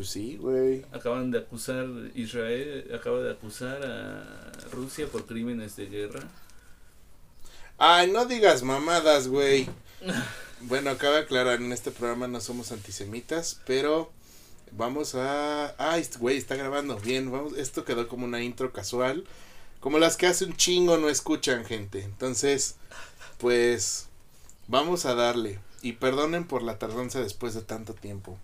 Pues sí, güey. Acaban de acusar, Israel acaba de acusar a Rusia por crímenes de guerra. Ay, no digas mamadas, güey. bueno, acaba de aclarar, en este programa no somos antisemitas, pero vamos a... Ay, güey, está grabando. Bien, vamos, esto quedó como una intro casual. Como las que hace un chingo no escuchan, gente. Entonces, pues, vamos a darle. Y perdonen por la tardanza después de tanto tiempo.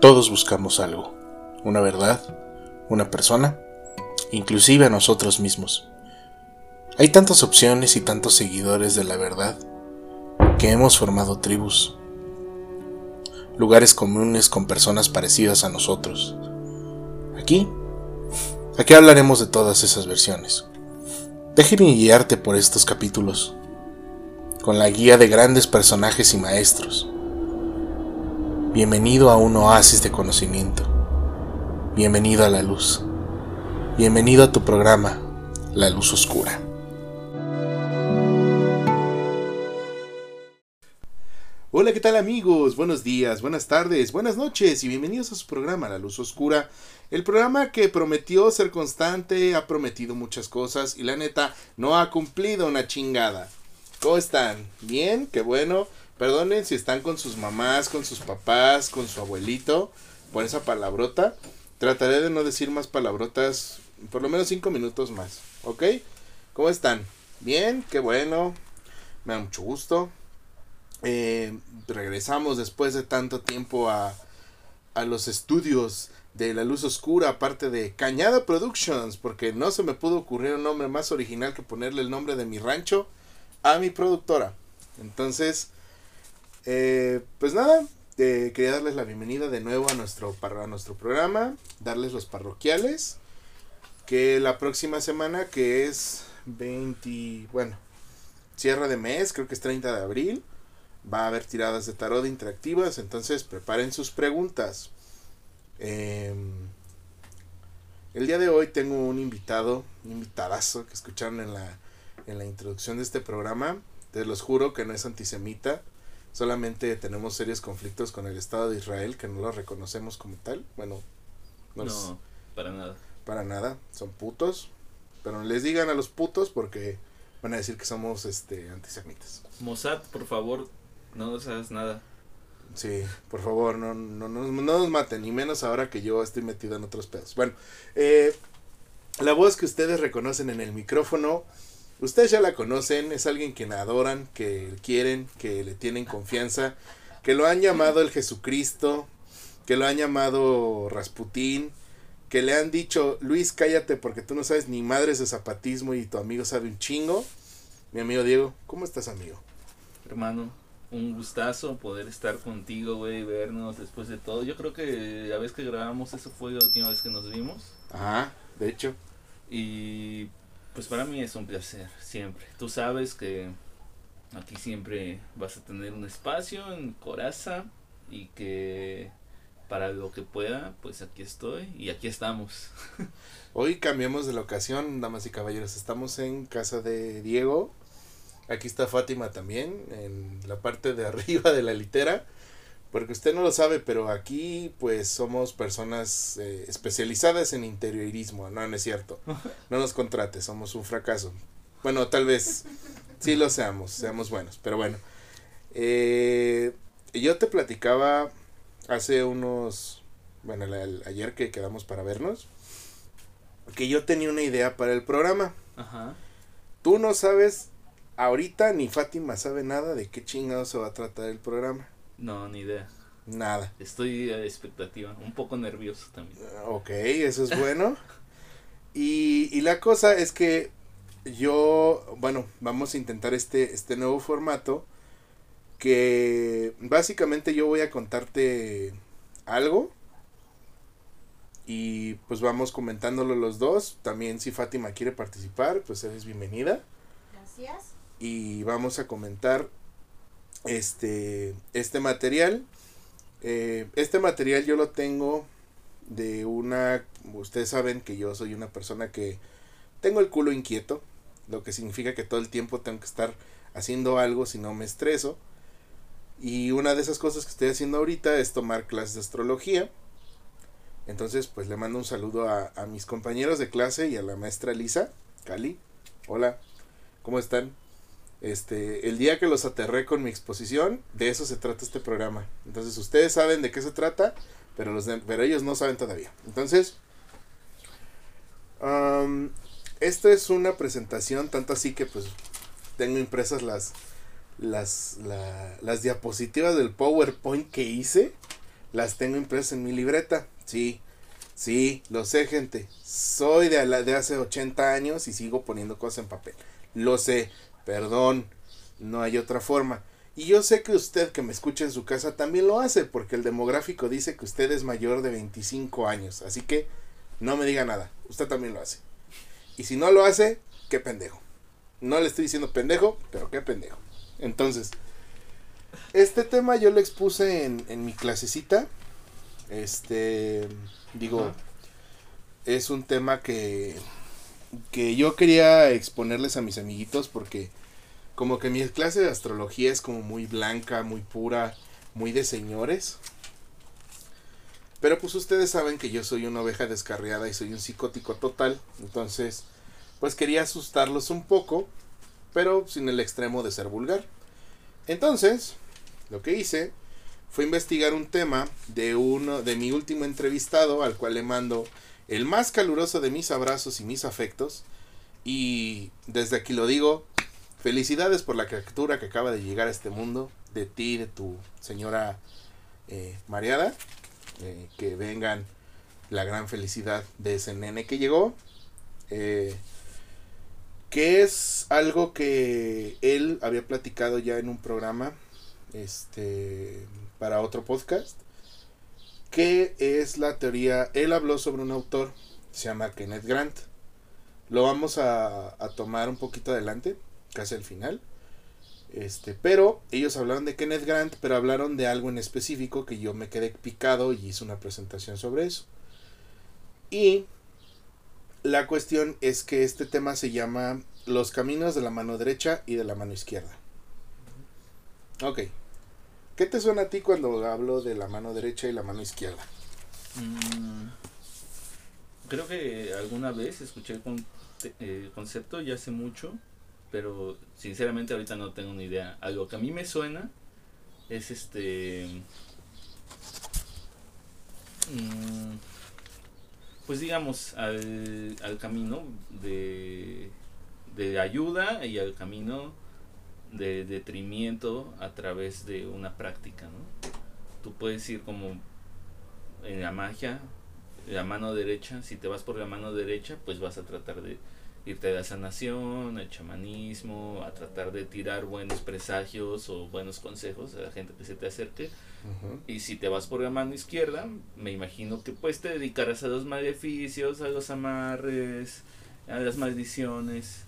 Todos buscamos algo, una verdad, una persona, inclusive a nosotros mismos. Hay tantas opciones y tantos seguidores de la verdad que hemos formado tribus, lugares comunes con personas parecidas a nosotros. Aquí, aquí hablaremos de todas esas versiones. Déjeme guiarte por estos capítulos, con la guía de grandes personajes y maestros Bienvenido a un oasis de conocimiento. Bienvenido a la luz. Bienvenido a tu programa, La Luz Oscura. Hola, ¿qué tal amigos? Buenos días, buenas tardes, buenas noches y bienvenidos a su programa La Luz Oscura. El programa que prometió ser constante, ha prometido muchas cosas y la neta no ha cumplido una chingada. ¿Cómo están? ¿Bien? Qué bueno. Perdonen si están con sus mamás, con sus papás, con su abuelito, por esa palabrota. Trataré de no decir más palabrotas, por lo menos cinco minutos más, ¿ok? ¿Cómo están? Bien, qué bueno, me da mucho gusto. Eh, regresamos después de tanto tiempo a, a los estudios de La Luz Oscura, aparte de Cañada Productions, porque no se me pudo ocurrir un nombre más original que ponerle el nombre de mi rancho a mi productora. Entonces, eh, pues nada, eh, quería darles la bienvenida de nuevo a nuestro, a nuestro programa, darles los parroquiales, que la próxima semana, que es 20, bueno, cierre de mes, creo que es 30 de abril, va a haber tiradas de tarot interactivas, entonces preparen sus preguntas. Em, el día de hoy tengo un invitado, un invitadazo que escucharon en la, en la introducción de este programa. Te los juro que no es antisemita. Solamente tenemos serios conflictos con el Estado de Israel que no lo reconocemos como tal. Bueno, no, para nada. Para nada, son putos. Pero les digan a los putos porque van a decir que somos este antisemitas. Mossad, por favor, no nos hagas nada. Sí, por favor, no, no, no, no nos maten, ni menos ahora que yo estoy metido en otros pedos. Bueno, eh, la voz que ustedes reconocen en el micrófono Ustedes ya la conocen, es alguien que adoran, que quieren, que le tienen confianza, que lo han llamado el Jesucristo, que lo han llamado Rasputín, que le han dicho, Luis, cállate porque tú no sabes ni madres de zapatismo y tu amigo sabe un chingo. Mi amigo Diego, ¿cómo estás, amigo? Hermano, un gustazo poder estar contigo, güey, vernos después de todo. Yo creo que la vez que grabamos eso fue la última vez que nos vimos. Ajá, de hecho. Y pues para mí es un placer, siempre. Tú sabes que aquí siempre vas a tener un espacio en Coraza y que para lo que pueda, pues aquí estoy y aquí estamos. Hoy cambiamos de locación, damas y caballeros. Estamos en casa de Diego. Aquí está Fátima también, en la parte de arriba de la litera. Porque usted no lo sabe, pero aquí pues somos personas eh, especializadas en interiorismo. No, no es cierto. No nos contrate, somos un fracaso. Bueno, tal vez sí lo seamos, seamos buenos. Pero bueno. Eh, yo te platicaba hace unos... Bueno, ayer que quedamos para vernos. Que yo tenía una idea para el programa. Ajá. Tú no sabes ahorita ni Fátima sabe nada de qué chingado se va a tratar el programa. No, ni idea. Nada. Estoy a expectativa, un poco nervioso también. Ok, eso es bueno. y, y la cosa es que yo, bueno, vamos a intentar este, este nuevo formato que básicamente yo voy a contarte algo y pues vamos comentándolo los dos. También si Fátima quiere participar, pues eres bienvenida. Gracias. Y vamos a comentar este, este material. Eh, este material yo lo tengo de una... Ustedes saben que yo soy una persona que tengo el culo inquieto. lo que significa que todo el tiempo tengo que estar haciendo algo si no me estreso. Y una de esas cosas que estoy haciendo ahorita es tomar clases de astrología. Entonces, pues le mando un saludo a, a mis compañeros de clase y a la maestra Lisa, Cali. Hola, ¿cómo están? Este, el día que los aterré con mi exposición, de eso se trata este programa. Entonces, ustedes saben de qué se trata, pero, los pero ellos no saben todavía. Entonces, um, esto es una presentación, tanto así que pues tengo impresas las, las, las diapositivas del PowerPoint que hice. Las tengo impresas en mi libreta. Sí, sí, lo sé gente. Soy de, de hace 80 años y sigo poniendo cosas en papel. Lo sé, perdón, no hay otra forma. Y yo sé que usted que me escucha en su casa también lo hace, porque el demográfico dice que usted es mayor de 25 años. Así que no me diga nada, usted también lo hace. Y si no lo hace, qué pendejo. No le estoy diciendo pendejo, pero qué pendejo. Entonces, este tema yo lo expuse en, en mi clasecita. Este, digo, es un tema que, que yo quería exponerles a mis amiguitos porque como que mi clase de astrología es como muy blanca, muy pura, muy de señores. Pero pues ustedes saben que yo soy una oveja descarriada y soy un psicótico total. Entonces, pues quería asustarlos un poco, pero sin el extremo de ser vulgar. Entonces, lo que hice fue investigar un tema de uno de mi último entrevistado, al cual le mando el más caluroso de mis abrazos y mis afectos. Y desde aquí lo digo, felicidades por la criatura que acaba de llegar a este mundo, de ti, de tu señora eh, Mariada. Eh, que vengan la gran felicidad de ese nene que llegó. Eh, que es algo que él había platicado ya en un programa este para otro podcast que es la teoría él habló sobre un autor se llama Kenneth Grant lo vamos a, a tomar un poquito adelante casi al final este, pero ellos hablaron de Kenneth Grant, pero hablaron de algo en específico que yo me quedé picado y hice una presentación sobre eso. Y la cuestión es que este tema se llama Los caminos de la mano derecha y de la mano izquierda. Ok. ¿Qué te suena a ti cuando hablo de la mano derecha y la mano izquierda? Mm, creo que alguna vez escuché el, con, eh, concepto ya hace mucho pero sinceramente ahorita no tengo ni idea. Algo que a mí me suena es este... Mm, pues digamos, al, al camino de, de ayuda y al camino de detrimento a través de una práctica, ¿no? Tú puedes ir como en la magia, la mano derecha, si te vas por la mano derecha, pues vas a tratar de irte a la sanación, al chamanismo, a tratar de tirar buenos presagios o buenos consejos a la gente que se te acerque. Y si te vas por la mano izquierda, me imagino que pues te dedicarás a los maleficios, a los amarres, a las maldiciones.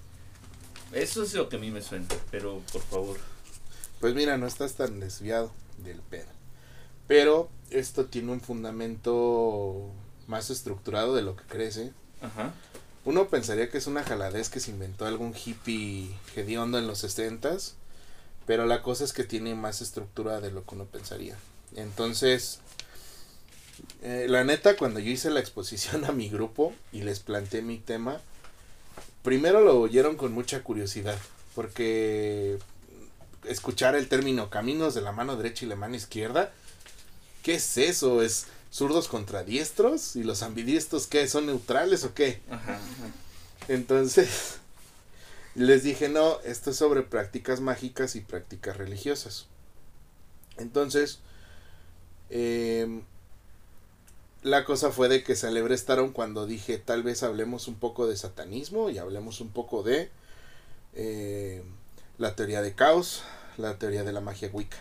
Eso es lo que a mí me suena, pero por favor. Pues mira, no estás tan desviado del pedo. Pero esto tiene un fundamento más estructurado de lo que crece. Ajá. Uno pensaría que es una jaladez que se inventó algún hippie hediondo en los 60 pero la cosa es que tiene más estructura de lo que uno pensaría. Entonces, eh, la neta, cuando yo hice la exposición a mi grupo y les planteé mi tema, primero lo oyeron con mucha curiosidad, porque escuchar el término caminos de la mano derecha y la mano izquierda, ¿qué es eso? Es zurdos contra diestros y los ambidiestros qué son neutrales o qué entonces les dije no esto es sobre prácticas mágicas y prácticas religiosas. Entonces em, la cosa fue de que se alebrestaron cuando dije tal vez hablemos un poco de satanismo y hablemos un poco de em, la teoría de caos la teoría de la magia wicca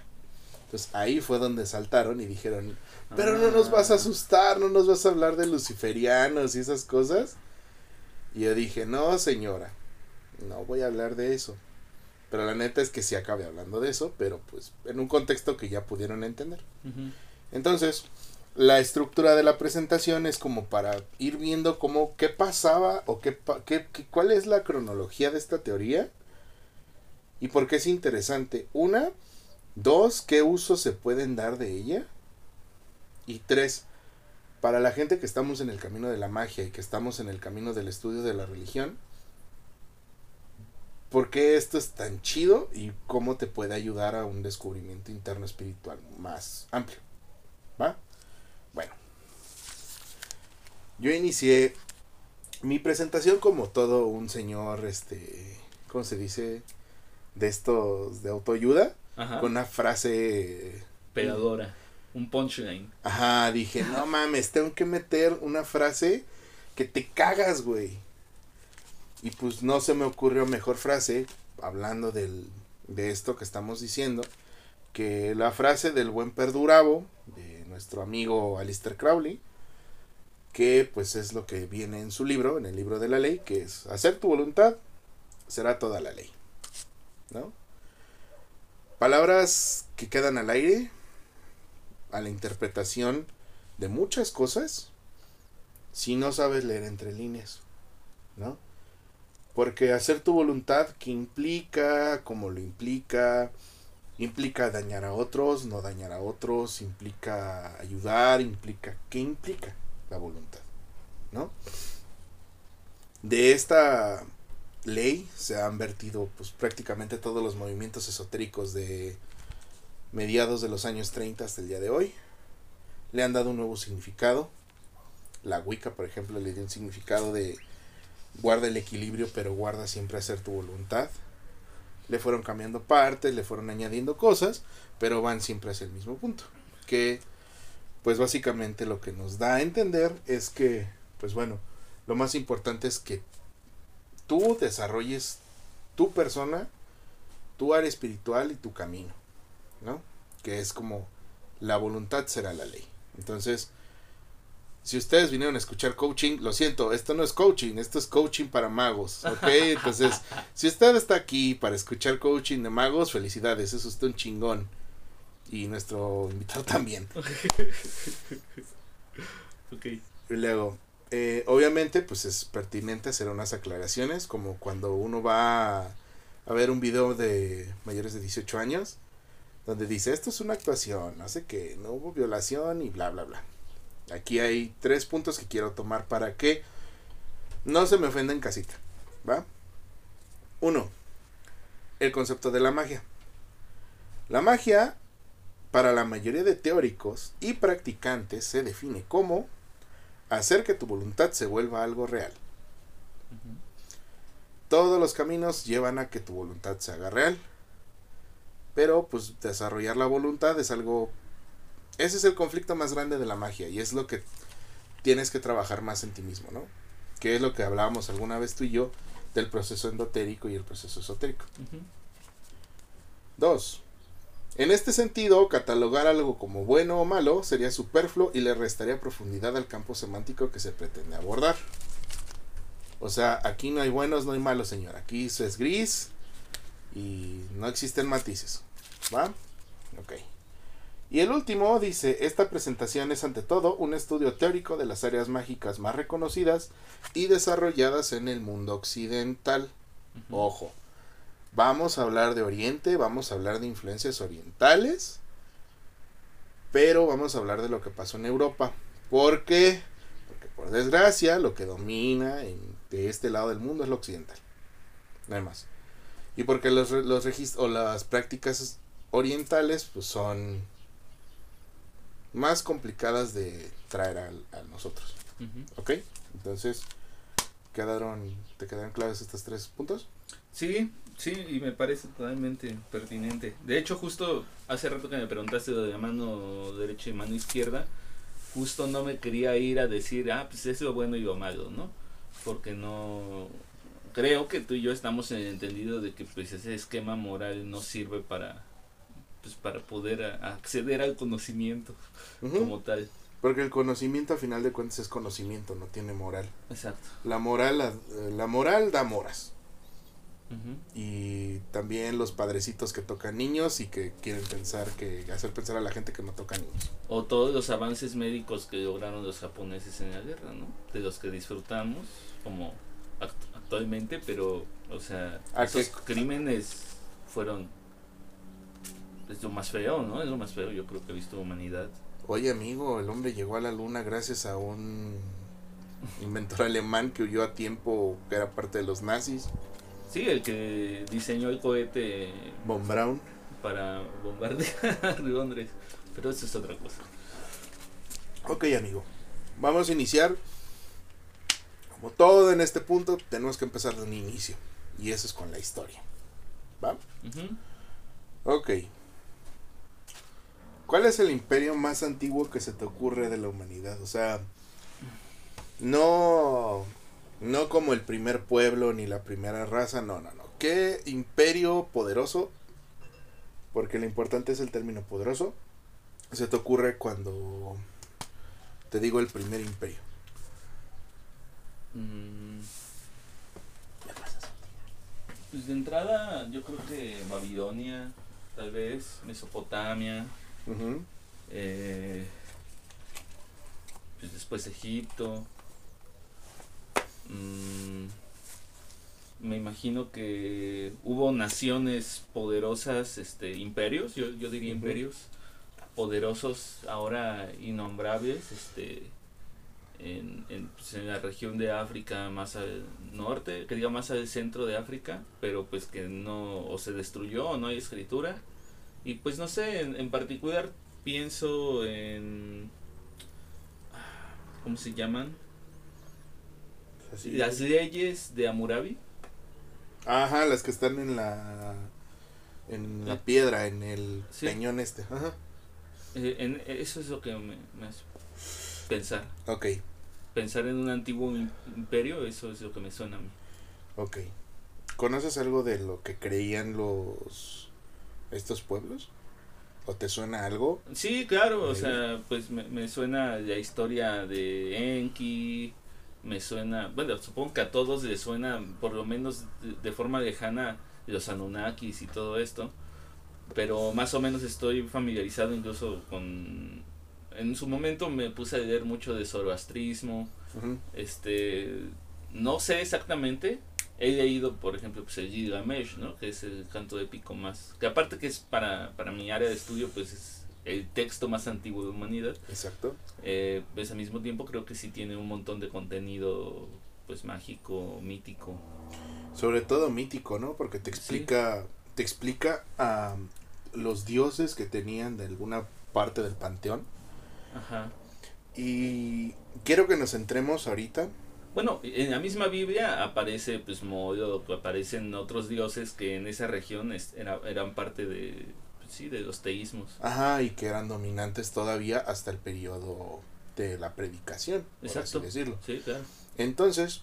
entonces ahí fue donde saltaron y dijeron pero no nos vas a ah. asustar, no nos vas a hablar de luciferianos y esas cosas. Y yo dije, no, señora, no voy a hablar de eso. Pero la neta es que sí acabé hablando de eso, pero pues en un contexto que ya pudieron entender. Entonces, la estructura de la presentación es como para ir viendo cómo qué pasaba o qué, qué, cuál es la cronología de esta teoría y por qué es interesante. Una, dos, qué usos se pueden dar de ella. Y tres, para la gente que estamos en el camino de la magia y que estamos en el camino del estudio de la religión, ¿por qué esto es tan chido y cómo te puede ayudar a un descubrimiento interno espiritual más amplio? ¿Va? Bueno, yo inicié mi presentación como todo un señor, este, ¿cómo se dice? De estos de autoayuda, con una frase pegadora, un punchline. Ajá, dije, no mames, tengo que meter una frase que te cagas, güey. Y pues no se me ocurrió mejor frase, hablando del, de esto que estamos diciendo, que la frase del buen perdurabo, de nuestro amigo Alistair Crowley, que pues es lo que viene en su libro, en el libro de la ley, que es hacer tu voluntad será toda la ley. ¿No? Palabras que quedan al aire, a la interpretación de muchas cosas, si no sabes leer entre líneas, ¿no? Porque hacer tu voluntad, que implica, como lo implica, implica dañar a otros, no dañar a otros, implica ayudar, implica, ¿qué implica la voluntad? ¿No? De esta ley se han vertido pues prácticamente todos los movimientos esotéricos de mediados de los años 30 hasta el día de hoy. Le han dado un nuevo significado. La Wicca, por ejemplo, le dio un significado de guarda el equilibrio, pero guarda siempre hacer tu voluntad le fueron cambiando partes, le fueron añadiendo cosas, pero van siempre hacia el mismo punto. Que, pues básicamente lo que nos da a entender es que, pues bueno, lo más importante es que tú desarrolles tu persona, tu área espiritual y tu camino, ¿no? Que es como la voluntad será la ley. Entonces, si ustedes vinieron a escuchar coaching, lo siento, esto no es coaching, esto es coaching para magos, ¿ok? Entonces, si usted está aquí para escuchar coaching de magos, felicidades, es usted un chingón. Y nuestro invitado también. ok. Y luego, eh, obviamente, pues es pertinente hacer unas aclaraciones, como cuando uno va a, ver un video de mayores de 18 años, donde dice, esto es una actuación, hace que no hubo violación y bla, bla, bla. Aquí hay tres puntos que quiero tomar para que no se me ofenda en casita. ¿Va? Uno, el concepto de la magia. La magia, para la mayoría de teóricos y practicantes, se define como hacer que tu voluntad se vuelva algo real. Todos los caminos llevan a que tu voluntad se haga real. Pero pues desarrollar la voluntad es algo ese es el conflicto más grande de la magia y es lo que tienes que trabajar más en ti mismo, ¿no? Que es lo que hablábamos alguna vez tú y yo del proceso endotérico y el proceso esotérico. Dos. En este sentido, catalogar algo como bueno o malo sería superfluo y le restaría profundidad al campo semántico que se pretende abordar. O sea, aquí no hay buenos, no hay malos, señor. Aquí eso es gris y no existen matices. ¿Va? Ok. Y el último dice, esta presentación es ante todo un estudio teórico de las áreas mágicas más reconocidas y desarrolladas en el mundo occidental. Ojo, vamos a hablar de Oriente, vamos a hablar de influencias orientales, pero vamos a hablar de lo que pasó en Europa. ¿Por qué? Porque por desgracia lo que domina en, de este lado del mundo es lo occidental. No hay más. Y porque los, los registros o las prácticas orientales pues son más complicadas de traer a, nosotros. ¿Ok? Entonces, ¿quedaron, ¿te quedaron claves estos tres puntos? Sí, sí, y me parece totalmente pertinente. De hecho, justo hace rato que me preguntaste de la mano derecha y mano izquierda, justo no me quería ir a decir, ah, pues es lo bueno y lo malo, ¿no? Porque no... Creo que tú y yo estamos en el entendido de que pues ese esquema moral no sirve para pues para poder acceder al conocimiento como tal. Porque el conocimiento a final de cuentas es conocimiento, no tiene moral. Exacto. La moral, la, moral da moras. Y también los padrecitos que tocan niños y que quieren pensar que hacer pensar a la gente que no toca niños. O todos los avances médicos que lograron los japoneses en la guerra, ¿no? De los que disfrutamos como act- actualmente, pero, o sea, ¿A esos crímenes fueron... Es lo más feo, ¿no? Es lo más feo, yo creo que ha visto humanidad. Oye amigo, el hombre llegó a la luna gracias a un inventor alemán que huyó a tiempo, que era parte de los nazis, Sí, el que diseñó el cohete Von Braun. para bombardear Londres. Pero eso es otra cosa. Ok amigo, vamos a iniciar. Como todo en este punto, tenemos que empezar de un inicio. Y eso es con la historia. ¿Va? Ujú. Ok. ¿Cuál es el imperio más antiguo que se te ocurre de la humanidad? O sea, no, no como el primer pueblo ni la primera raza, no, no, no. ¿Qué imperio poderoso? Porque lo importante es el término poderoso. Se te ocurre cuando te digo el primer imperio. Mm. Pues de entrada, yo creo que Babilonia, tal vez, Mesopotamia, Ujú. eh, pues después Egipto. Mm, me imagino que hubo naciones poderosas, este, imperios, yo, yo diría imperios, poderosos, ahora innombrables, este, en, en, pues, en la región de África más al norte, que diga más al centro de África, pero pues que no, o se destruyó o no hay escritura. Y pues no sé, en, en particular pienso en... ¿Cómo se llaman? Así. Las leyes de Hammurabi. Ajá, las que están en la en la Sí. piedra, en el Sí. peñón este. Ajá. Eh, en, eso es lo que me, me hace pensar. Ok, Pensar en un antiguo im- imperio, eso es lo que me suena a mí. ok. ¿Conoces algo de lo que creían los estos pueblos? ¿O te suena algo? Sí, claro, o sea, pues me, me suena la historia de Enki, me suena, bueno, supongo que a todos les suena, por lo menos de, de forma lejana, los Anunnakis y todo esto, pero más o menos estoy familiarizado incluso con... En su momento me puse a leer mucho de zoroastrismo, este, no sé exactamente, he leído, por ejemplo, pues el Gilgamesh, ¿no? Que es el canto épico más, que aparte que es para, para mi área de estudio, pues es el texto más antiguo de humanidad. Exacto. Eh, pues al mismo tiempo creo que sí tiene un montón de contenido, pues mágico, mítico. Sobre todo mítico, ¿no? Porque te Sí. explica te explica a los dioses que tenían de alguna parte del panteón Ajá. y quiero que nos centremos ahorita. Bueno, en la misma Biblia aparece pues Moloch, aparecen otros dioses que en esa región es- era- eran parte de, pues, sí, de los teísmos. Ajá, y que eran dominantes todavía hasta el periodo de la predicación, por Exacto. así decirlo. Sí, claro. Entonces,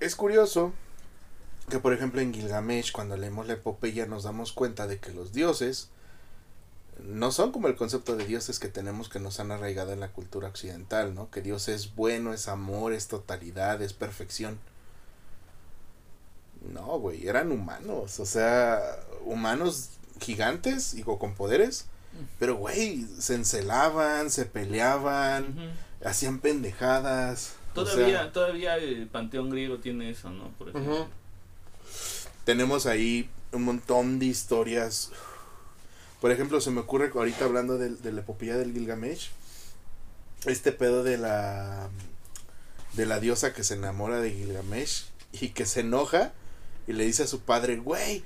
es curioso que, por ejemplo, en Gilgamesh, cuando leemos la epopeya, nos damos cuenta de que los dioses no son como el concepto de dioses que tenemos que nos han arraigado en la cultura occidental, ¿no? Que Dios es bueno, es amor, es totalidad, es perfección. No, güey, eran humanos, o sea, humanos gigantes y con poderes, pero, güey, se encelaban, se peleaban, hacían pendejadas. o Todavía, sea, todavía el panteón griego tiene eso, ¿no? Por ejemplo. Tenemos ahí un montón de historias. Por ejemplo, se me ocurre ahorita hablando de, de la epopeya del Gilgamesh. Este pedo de la de la diosa que se enamora de Gilgamesh y que se enoja y le dice a su padre, güey,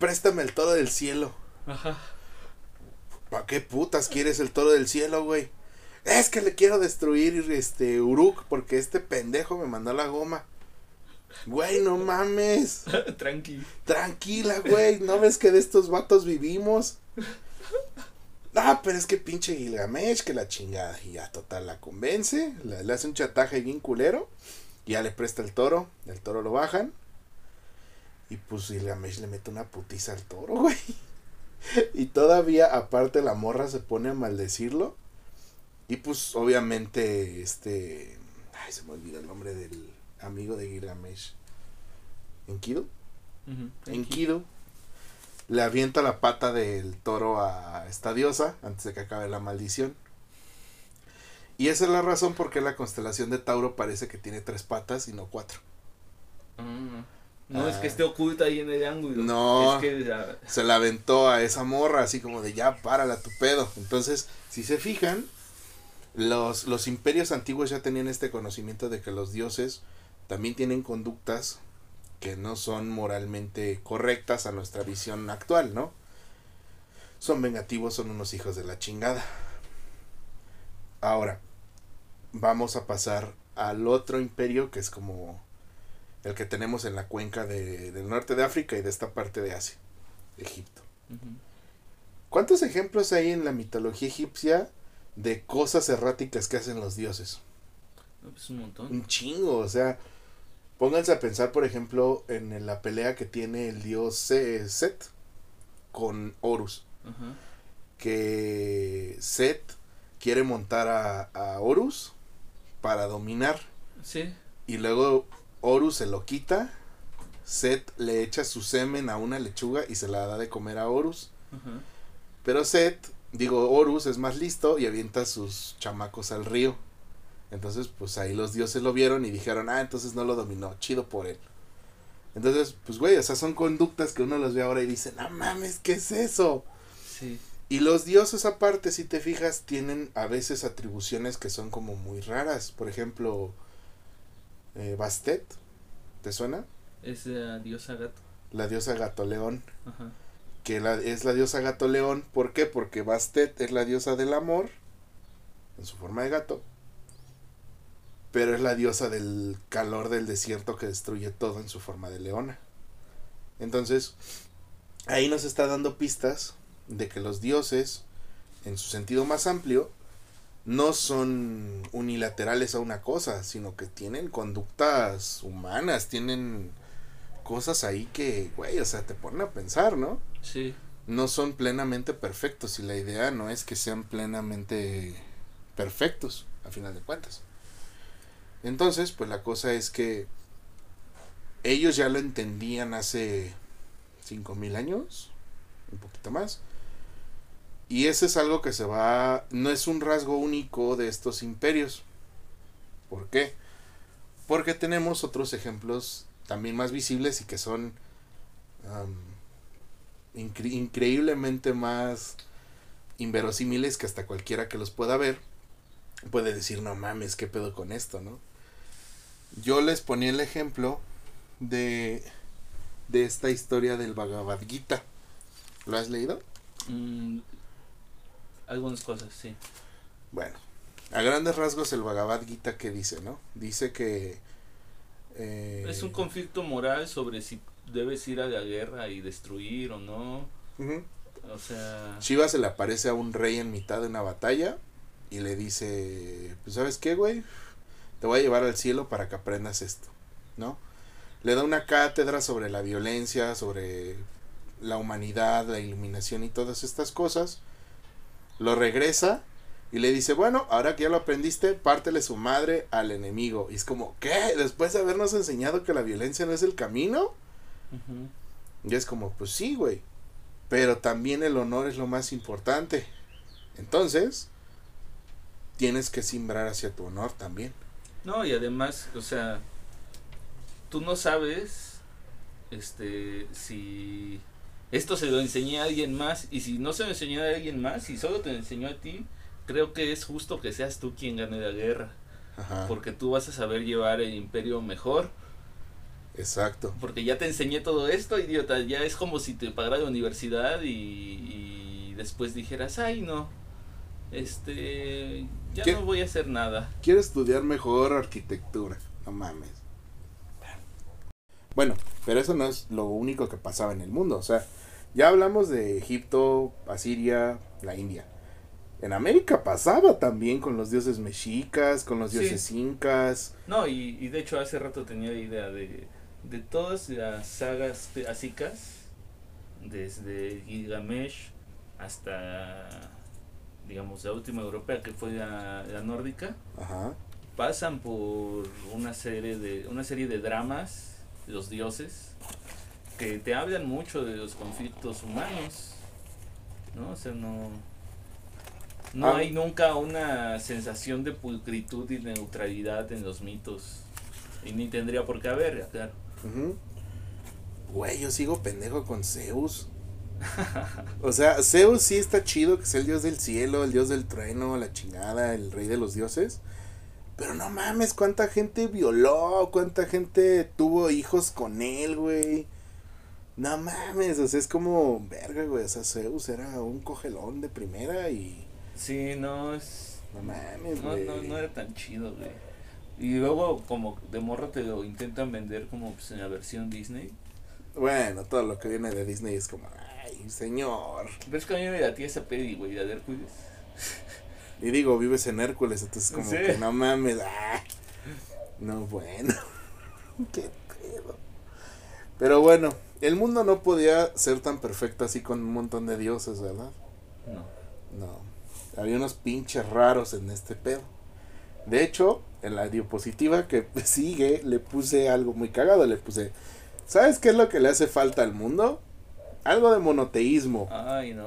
préstame el toro del cielo. Ajá. ¿Para qué putas quieres el toro del cielo, güey? Es que le quiero destruir este Uruk porque este pendejo me mandó la goma. Güey, no mames. Tranqui. Tranquila, güey. ¿No ves que de estos vatos vivimos? Ah, pero es que pinche Gilgamesh, que la chingada. Y ya, total, la convence. Le, le hace un chataje bien culero. Y ya le presta el toro. El toro lo bajan. Y pues Gilgamesh le mete una putiza al toro, güey. Y todavía, aparte, la morra se pone a maldecirlo. Y pues, obviamente, este. Ay, se me olvida el nombre del amigo de Gilgamesh. Enkidu, Ujú, Enkidu, le avienta la pata del toro a esta diosa antes de que acabe la maldición. Y esa es la razón por qué la constelación de Tauro parece que tiene tres patas y no cuatro. Ah, No es Ah. que esté oculta ahí en el ángulo. No. Es que ah, Se la aventó a esa morra así como de ya, párala tu pedo. Entonces, si se fijan, los, los imperios antiguos ya tenían este conocimiento de que los dioses también tienen conductas que no son moralmente correctas a nuestra visión actual, ¿no? Son vengativos, son unos hijos de la chingada. Ahora, vamos a pasar al otro imperio que es como el que tenemos en la cuenca de- del norte de África y de esta parte de Asia, Egipto. ¿Cuántos ejemplos hay en la mitología egipcia de cosas erráticas que hacen los dioses? No, pues un montón. Un chingo, o sea, pónganse a pensar, por ejemplo, en la pelea que tiene el dios Se- Set con Horus, que Set quiere montar a, a Horus para dominar Sí. y luego Horus se lo quita, Set le echa su semen a una lechuga y se la da de comer a Horus. Pero Set, digo, Horus es más listo y avienta sus chamacos al río. Entonces, pues ahí los dioses lo vieron y dijeron, ah, entonces no lo dominó, chido por él. Entonces, pues güey, o sea, son conductas que uno los ve ahora y dice, no mames, ¿qué es eso? Sí. Y los dioses aparte, si te fijas, tienen a veces atribuciones que son como muy raras. Por ejemplo, eh, Bastet, ¿te suena? Es la diosa gato. La diosa gato león. Ajá. que la, es la diosa gato león. ¿Por qué? Porque Bastet es la diosa del amor, en su forma de gato, pero es la diosa del calor del desierto que destruye todo en su forma de leona. Entonces, ahí nos está dando pistas de que los dioses, en su sentido más amplio, no son unilaterales a una cosa, sino que tienen conductas humanas, tienen cosas ahí que, güey, o sea, te ponen a pensar, ¿no? Sí. no son plenamente perfectos y la idea no es que sean plenamente perfectos a final de cuentas. Entonces, pues la cosa es que ellos ya lo entendían hace 5000 años, un poquito más. Y ese es algo que se va, no es un rasgo único de estos imperios. ¿Por qué? Porque tenemos otros ejemplos también más visibles y que son increíblemente más inverosímiles que hasta cualquiera que los pueda ver puede decir, no mames, qué pedo con esto, ¿no? Yo les ponía el ejemplo de, de esta historia del Bhagavad Gita. ¿Lo has leído? Mm, algunas cosas, sí. Bueno, a grandes rasgos el Bhagavad Gita que dice, ¿no? Dice que... eh, Es un conflicto moral sobre si debes ir a la guerra y destruir o no. O sea, Shiva se le aparece a un rey en mitad de una batalla y le dice, pues sabes qué, güey, te voy a llevar al cielo para que aprendas esto, ¿no? Le da una cátedra sobre la violencia, sobre la humanidad, la iluminación y todas estas cosas. Lo regresa y le dice, bueno, ahora que ya lo aprendiste, pártele su madre al enemigo. Y es como, ¿qué? Después de habernos enseñado que la violencia no es el camino. Y es como, pues sí, güey. Pero también el honor es lo más importante. Entonces, tienes que simbrar hacia tu honor también. No, y además, o sea, tú no sabes este si esto se lo enseñé a alguien más y si no se lo enseñó a alguien más y solo te lo enseñó a ti, creo que es justo que seas tú quien gane la guerra, Ajá. porque tú vas a saber llevar el imperio mejor, Exacto. porque ya te enseñé todo esto, idiota, ya es como si te pagara la universidad y, y después dijeras, ay no, este, ya ¿Qué? no voy a hacer nada. Quiero estudiar mejor arquitectura. No mames. Bueno, pero eso no es lo único que pasaba en el mundo. O sea, ya hablamos de Egipto, Asiria, la India. En América pasaba también con los dioses mexicas, con los Sí. dioses incas. No, y, y de hecho hace rato tenía idea de, de todas las sagas asicas, desde Gilgamesh hasta, digamos, la última europea que fue la, la nórdica, Ajá. pasan por una serie de una serie de dramas los dioses, que te hablan mucho de los conflictos humanos, ¿no? O sea, no, no Ah. hay nunca una sensación de pulcritud y de neutralidad en los mitos. Y ni tendría por qué haber, claro. Güey, yo sigo pendejo con Zeus. O sea, Zeus sí está chido, que es el dios del cielo, el dios del trueno, la chingada, el rey de los dioses. Pero no mames, cuánta gente violó, cuánta gente tuvo hijos con él, güey. No mames, o sea, es como, verga, güey, o sea, Zeus era un cogelón de primera y... Sí, no es... No mames, No, güey. no, no era tan chido, güey. Y luego como de morro te lo intentan vender como pues, en la versión Disney. Bueno, todo lo que viene de Disney es como, ay, señor. ¿Ves que a mí me latía esa peli, güey, la de Hércules? Y digo, vives en Hércules, entonces como Sí. que no mames. ah. No, bueno. Qué pedo. Pero bueno, el mundo no podía ser tan perfecto así con un montón de dioses, ¿verdad? No. No. Había unos pinches raros en este pedo. De hecho, en la diapositiva que sigue le puse algo muy cagado. Le puse, ¿sabes qué es lo que le hace falta al mundo? Algo de monoteísmo. Ay, no.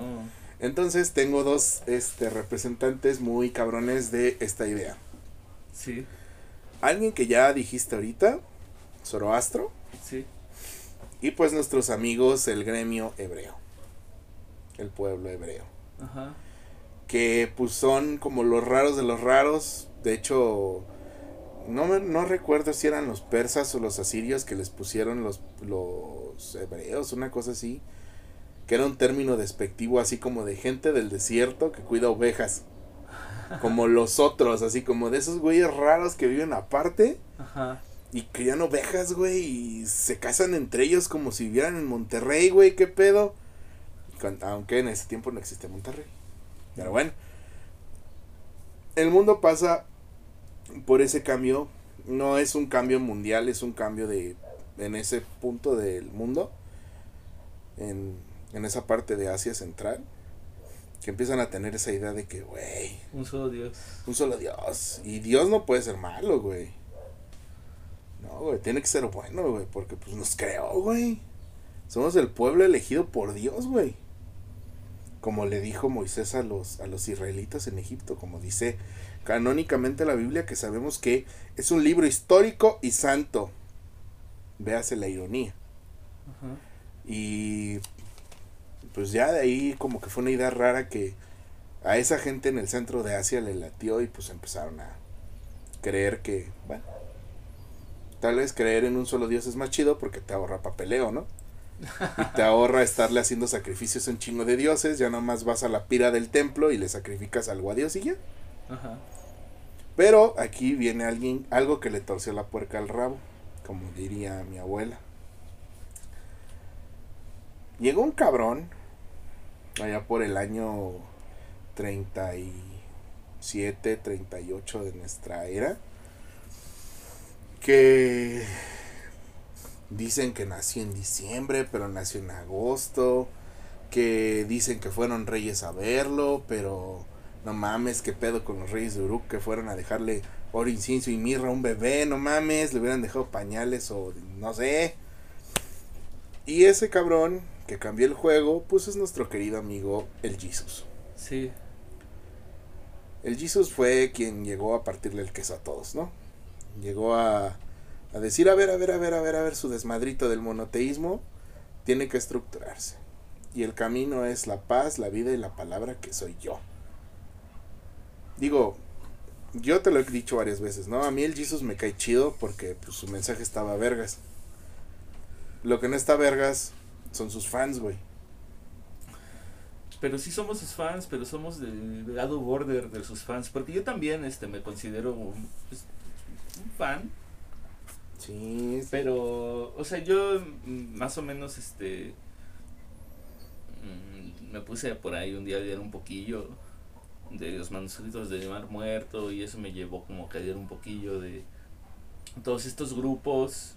Entonces tengo dos este, representantes muy cabrones de esta idea. Sí, Alguien que ya dijiste ahorita, Zoroastro, sí. y pues nuestros amigos, el gremio hebreo, el pueblo hebreo, Ajá. que pues son como los raros de los raros. De hecho, no, me- no recuerdo si eran los persas o los asirios que les pusieron los, los hebreos, una cosa así. Que era un término despectivo así como de gente del desierto que cuida ovejas. Como los otros, así como de esos güeyes raros que viven aparte Ajá. y crían ovejas, güey, y se casan entre ellos como si vivieran en Monterrey, güey, qué pedo. Con- aunque en ese tiempo no existe Monterrey. Pero bueno. El mundo pasa por ese cambio. No es un cambio mundial, es un cambio de. En ese punto del mundo. En, en esa parte de Asia Central. Que empiezan a tener esa idea de que, güey, Un solo Dios. un solo Dios. Y Dios no puede ser malo, güey. No, güey, tiene que ser bueno, güey, porque pues nos creó, güey. Somos el pueblo elegido por Dios, güey. Como le dijo Moisés a los, a los israelitas en Egipto, como dice canónicamente la Biblia, que sabemos que es un libro histórico y santo. Véase la ironía. Ajá. Y pues ya de ahí como que fue una idea rara que a esa gente en el centro de Asia le latió y pues empezaron a creer que, bueno, tal vez creer en un solo Dios es más chido porque te ahorra papeleo, ¿no? Y te ahorra estarle haciendo sacrificios a un chingo de dioses, ya nomás vas a la pira del templo y le sacrificas algo a Dios y ya. Ajá. Pero aquí viene alguien, algo que le torció la puerca al rabo, como diría mi abuela. Llegó un cabrón, allá por el año 37, 38 de nuestra era, que dicen que nació en diciembre, pero nació en agosto, que dicen que fueron reyes a verlo, pero no mames, qué pedo con los reyes de Uruk que fueron a dejarle oro, incienso y mirra a un bebé, no mames, le hubieran dejado pañales o no sé. Y ese cabrón que cambió el juego, pues es nuestro querido amigo el Jesus. Sí. El Jesus fue quien llegó a partirle el queso a todos, ¿no? Llegó a, a decir, a ver, a ver, a ver, a ver, a ver, su desmadrito del monoteísmo tiene que estructurarse. Y el camino es la paz, la vida y la palabra que soy yo. Digo, yo te lo he dicho varias veces, ¿no? A mí el Jesus me cae chido porque pues, su mensaje estaba vergas. Lo que no está vergas son sus fans, güey. Pero sí somos sus fans, pero somos del lado border de sus fans. Porque yo también este, me considero un, pues, un fan. Sí, sí. Pero, o sea, yo mm, más o menos, este, mm, me puse por ahí un día a leer un poquillo de los manuscritos de Mar Muerto y eso me llevó como a leer un poquillo de todos estos grupos,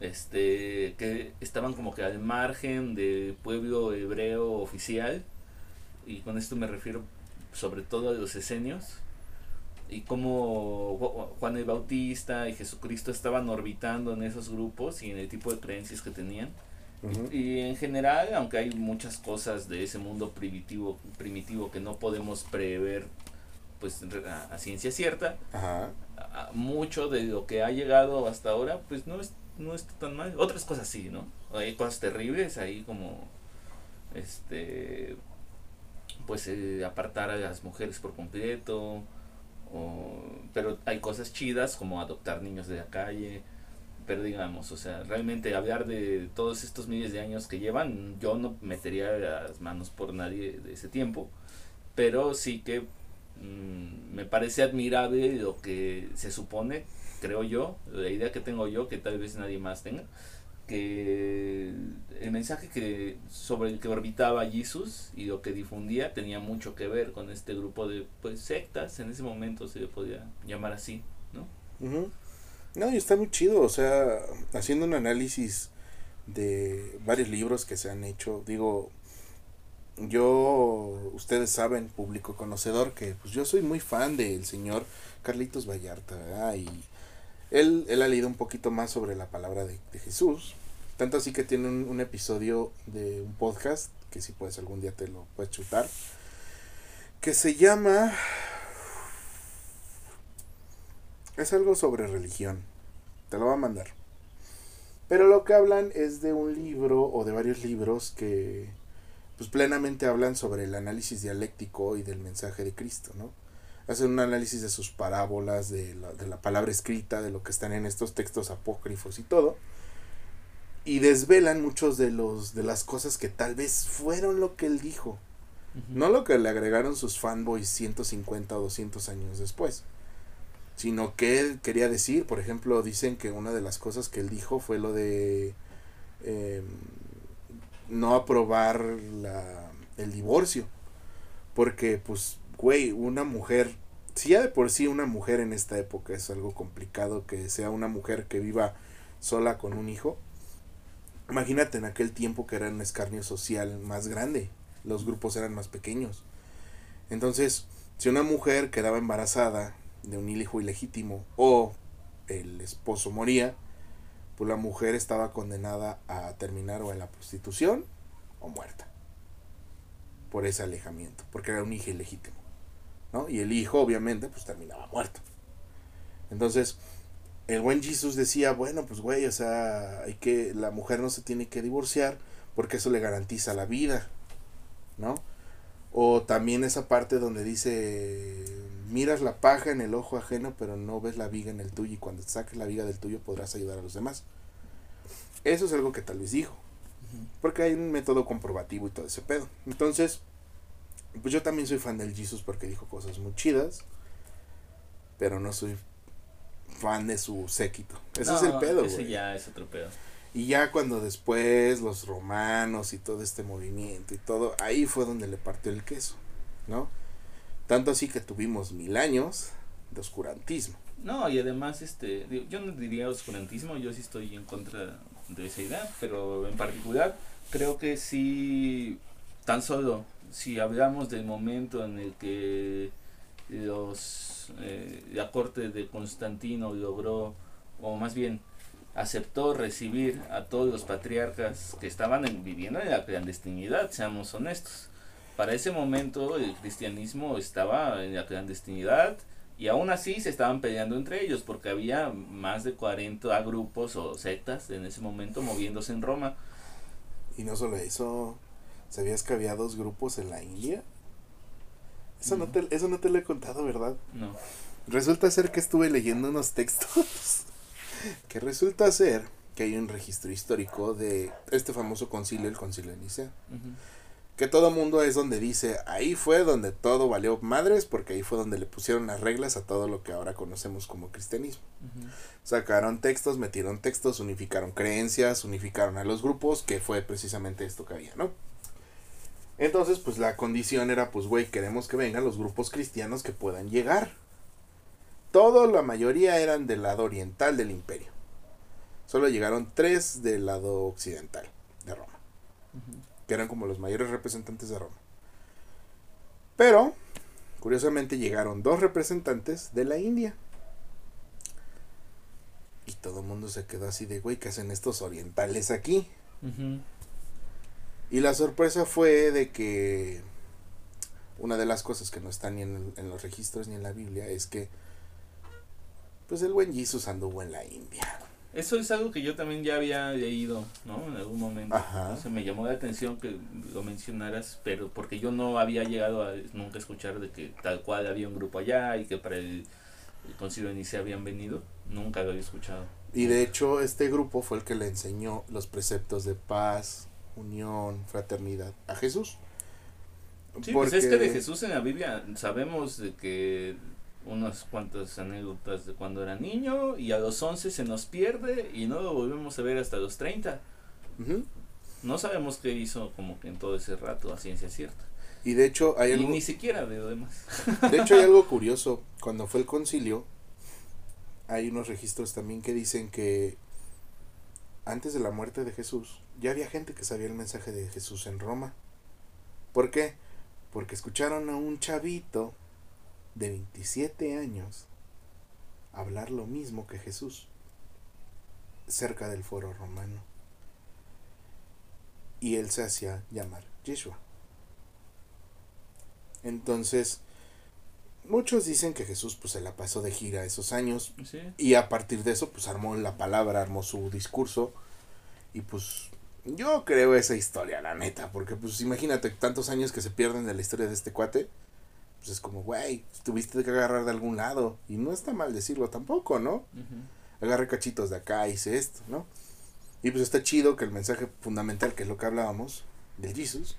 este, que estaban como que al margen del pueblo hebreo oficial y con esto me refiero sobre todo a los esenios y cómo Juan el Bautista y Jesucristo estaban orbitando en esos grupos y en el tipo de creencias que tenían. y, en general, aunque hay muchas cosas de ese mundo primitivo, primitivo que no podemos prever pues a, ciencia cierta, mucho de lo que ha llegado hasta ahora pues no es no está tan mal. Otras cosas sí, ¿no? Hay cosas terribles ahí como este pues eh, apartar a las mujeres por completo o, pero hay cosas chidas como adoptar niños de la calle pero digamos o sea realmente hablar de todos estos miles de años que llevan yo no metería las manos por nadie de ese tiempo pero sí que mm, me parece admirable lo que se supone creo yo la idea que tengo yo que tal vez nadie más tenga que el mensaje que sobre el que orbitaba Jesús y lo que difundía tenía mucho que ver con este grupo de pues sectas en ese momento se le podía llamar así no no y está muy chido o sea haciendo un análisis de varios libros que se han hecho digo yo ustedes saben público conocedor que pues yo soy muy fan del señor Carlitos Vallarta y él, él ha leído un poquito más sobre la palabra de, Jesús. Tanto así que tiene un, episodio de un podcast, que si puedes algún día te lo puedes chutar, que se llama... Es algo sobre religión. Te lo voy a mandar. Pero lo que hablan es de un libro o de varios libros que pues plenamente hablan sobre el análisis dialéctico y del mensaje de Cristo, ¿no? Hacen un análisis de sus parábolas, de la, de la palabra escrita, de lo que están en estos textos apócrifos y todo. Y desvelan muchos de los de las cosas que tal vez fueron lo que él dijo. No lo que le agregaron sus fanboys 150 o 200 años después. Sino que él quería decir, por ejemplo, dicen que una de las cosas que él dijo fue lo de em, no aprobar la, el divorcio. Porque pues güey, una mujer, si ya de por sí una mujer en esta época es algo complicado, que sea una mujer que viva sola con un hijo, imagínate en aquel tiempo que era un escarnio social más grande, los grupos eran más pequeños. Entonces, si una mujer quedaba embarazada de un hijo ilegítimo o el esposo moría, pues la mujer estaba condenada a terminar o en la prostitución o muerta por ese alejamiento, porque era un hijo ilegítimo. Y el hijo, obviamente, pues terminaba muerto. Entonces, el buen Jesús decía, bueno, pues güey, o sea, hay que, la mujer no se tiene que divorciar porque eso le garantiza la vida, ¿no? O también esa parte donde dice, miras la paja en el ojo ajeno, pero no ves la viga en el tuyo, y cuando saques la viga del tuyo podrás ayudar a los demás. Eso es algo que tal vez dijo, porque hay un método comprobativo y todo ese pedo. Entonces, pues yo también soy fan del Jesus porque dijo cosas muy chidas. Pero no soy fan de su séquito. Ese es el pedo, Ese ya es otro pedo. Y ya cuando después los romanos y todo este movimiento y todo, ahí fue donde le partió el queso, ¿no? Tanto así que tuvimos mil años de oscurantismo. No, y además, este, yo no diría oscurantismo, yo sí estoy en contra de esa idea, pero en particular creo que sí, tan solo si hablamos del momento en el que los eh, la corte de Constantino logró o más bien aceptó recibir a todos los patriarcas que estaban viviendo en la clandestinidad, seamos honestos. Para ese momento el cristianismo estaba en la clandestinidad y aún así se estaban peleando entre ellos porque había más de 40 grupos o sectas en ese momento moviéndose en Roma. Y no solo eso, ¿Sabías que había dos grupos en la India? Eso, no. te, eso no te lo he contado, ¿verdad? No. Resulta ser que estuve leyendo unos textos que resulta ser que hay un registro histórico de este famoso concilio, el concilio de Nicea. Que todo mundo es donde dice, ahí fue donde todo valió madres, porque ahí fue donde le pusieron las reglas a todo lo que ahora conocemos como cristianismo. Sacaron textos, metieron textos, unificaron creencias, unificaron a los grupos, que fue precisamente esto que había, ¿no? Entonces, pues la condición era, pues, güey, queremos que vengan los grupos cristianos que puedan llegar. Todo, la mayoría eran del lado oriental del imperio. Solo llegaron tres del lado occidental de Roma. Que eran como los mayores representantes de Roma. Pero, Curiosamente llegaron dos representantes de la India. Y todo el mundo se quedó así de, güey, ¿qué hacen estos orientales aquí? Y la sorpresa fue de que una de las cosas que no están ni en, en, los registros ni en la Biblia es que pues el buen Jesus anduvo en la India. Eso es algo que yo también ya había leído, ¿no? En algún momento. Ajá. O me llamó la atención que lo mencionaras, pero porque yo no había llegado a nunca escuchar de que tal cual había un grupo allá y que para el, el concilio de Nicea habían venido. Nunca lo había escuchado. Y de hecho este grupo fue el que le enseñó los preceptos de paz, unión, fraternidad a Jesús. Sí, pues es que de Jesús en la Biblia sabemos de que unas cuantas anécdotas de cuando era niño y a los 11 se nos pierde y no lo volvemos a ver hasta los 30. No sabemos qué hizo como que en todo ese rato a ciencia cierta. Y de hecho hay algo... ni siquiera de lo demás. De hecho hay algo curioso. Cuando fue el concilio, hay unos registros también que dicen que antes de la muerte de Jesús, ya había gente que sabía el mensaje de Jesús en Roma. ¿Por qué? Porque escucharon a un chavito de 27 años hablar lo mismo que Jesús cerca del foro romano. Y él se hacía llamar Yeshua. Entonces, muchos dicen que Jesús pues se la pasó de gira esos años. Y a partir de eso pues armó la palabra, armó su discurso. Y pues yo creo esa historia, la neta, porque pues imagínate tantos años que se pierden de la historia de este cuate. Pues es como, güey, tuviste que agarrar de algún lado. Y no está mal decirlo tampoco, ¿no? Agarré cachitos de acá, hice esto, ¿no? Y pues está chido que el mensaje fundamental, que es lo que hablábamos, del Jesus,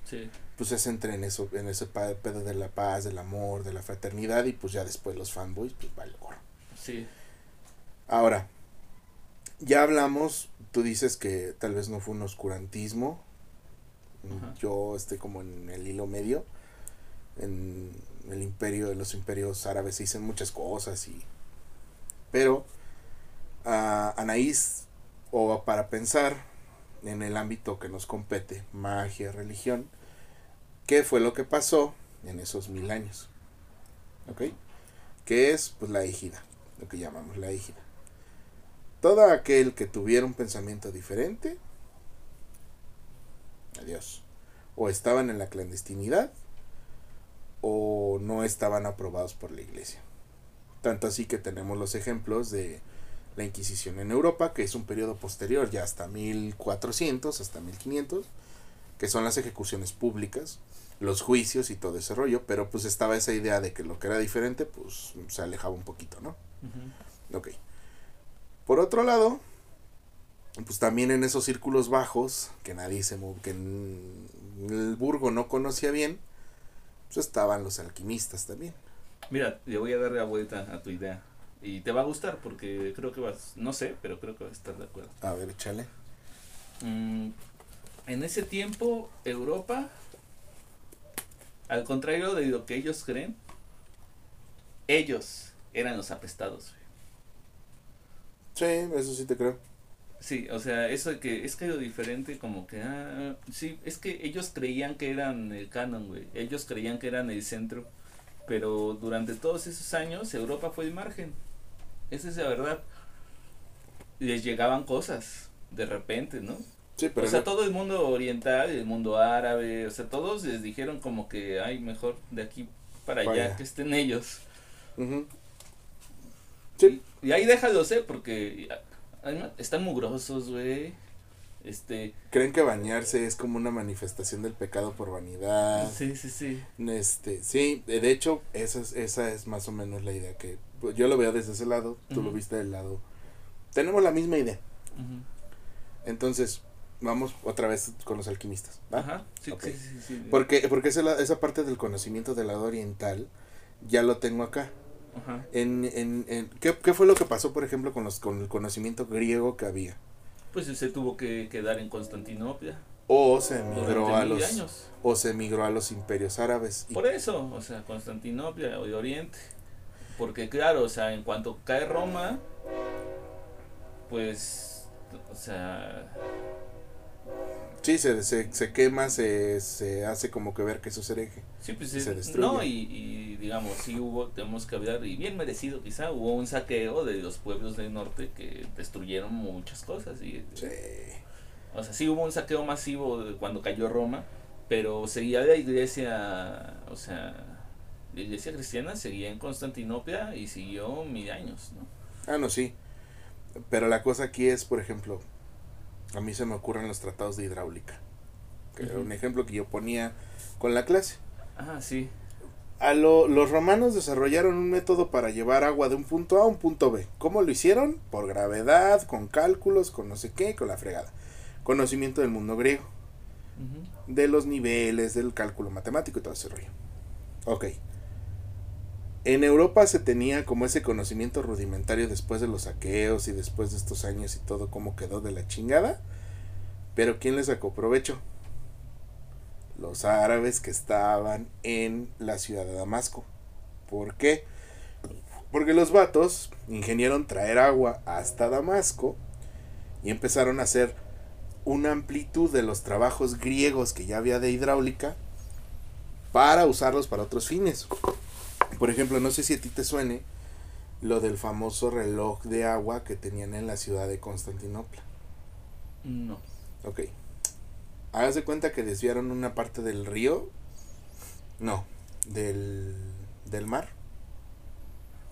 pues se centre en eso, en ese pedo de la paz, del amor, de la fraternidad, y pues ya después los fanboys, pues vale, gorro. Sí. Ahora, ya hablamos, tú dices que tal vez no fue un oscurantismo. Yo estoy como en el hilo medio. En el imperio de los imperios árabes se dicen muchas cosas y pero a Anaís o para pensar en el ámbito que nos compete magia religión qué fue lo que pasó en esos mil años ¿ok? que es pues la égida lo que llamamos la égida todo aquel que tuviera un pensamiento diferente adiós o estaban en la clandestinidad o no estaban aprobados por la iglesia. Tanto así que tenemos los ejemplos de la Inquisición en Europa, que es un periodo posterior, ya hasta 1400, hasta 1500, que son las ejecuciones públicas, los juicios y todo ese rollo, pero pues estaba esa idea de que lo que era diferente, pues se alejaba un poquito, ¿no? Ok. Por otro lado, pues también en esos círculos bajos, que nadie se que el burgo no conocía bien, pues estaban los alquimistas también. Mira, le voy a dar la vuelta a tu idea. Y te va a gustar porque creo que vas, no sé, pero creo que vas a estar de acuerdo. A ver, échale. Mm, en ese tiempo, Europa, al contrario de lo que ellos creen, ellos eran los apestados. Sí, eso sí te creo. Sí, o sea, eso de que es que lo diferente, como que, ah, sí, es que ellos creían que eran el canon, güey. Ellos creían que eran el centro. Pero durante todos esos años, Europa fue el margen. Esa es la verdad. Les llegaban cosas, de repente, ¿no? Sí, pero o sea, todo el mundo oriental, el mundo árabe, o sea, todos les dijeron como que, ay, mejor de aquí para allá, que estén ellos. Sí. Y, y, ahí déjalo ser, porque están mugrosos, güey. Este. Creen que bañarse es como una manifestación del pecado por vanidad. Sí, sí, sí. Este, sí, de hecho, esa es, esa es más o menos la idea que pues, yo lo veo desde ese lado, tú lo viste del lado. Tenemos la misma idea. Entonces, vamos otra vez con los alquimistas, Ajá, sí, sí, sí, Porque, porque esa, esa parte del conocimiento del lado oriental ya lo tengo acá. En, en, en ¿qué, ¿qué, fue lo que pasó, por ejemplo, con, los, con el conocimiento griego que había? Pues se tuvo que quedar en Constantinopla. O se emigró a los o se emigró a los imperios árabes. Por eso, o sea, Constantinopla de Oriente. Porque claro, o sea, en cuanto cae Roma, pues, o sea... Sí, se, se, se quema, se, se hace como que ver que eso es hereje. Sí, pues se destruye. No, y, y y digamos, sí hubo, tenemos que hablar, y bien merecido quizá, hubo un saqueo de los pueblos del norte que destruyeron muchas cosas. Y, Sí. O sea, sí hubo un saqueo masivo de cuando cayó Roma, pero seguía la iglesia, o sea, la iglesia cristiana seguía en Constantinopla y siguió mil años, ¿no? Ah, no, sí. Pero la cosa aquí es, por ejemplo, a mí se me ocurren los tratados de hidráulica. Que era un ejemplo que yo ponía con la clase. Ah, sí. A lo- los romanos desarrollaron un método para llevar agua de un punto A a un punto B. ¿Cómo lo hicieron? Por gravedad, con cálculos, con no sé qué, con la fregada. Conocimiento del mundo griego, de los niveles, del cálculo matemático y todo ese rollo. Ok. En Europa se tenía como ese conocimiento rudimentario después de los saqueos y después de estos años y todo cómo quedó de la chingada. Pero ¿quién le sacó provecho? Los árabes que estaban en la ciudad de Damasco. ¿Por qué? Porque los vatos ingenieron traer agua hasta Damasco y empezaron a hacer una amplitud de los trabajos griegos que ya había de hidráulica para usarlos para otros fines. Por ejemplo, no sé si a ti te suene lo del famoso reloj de agua que tenían en la ciudad de Constantinopla. No. Ok. Hágase cuenta que desviaron una parte del río. No, del, del mar.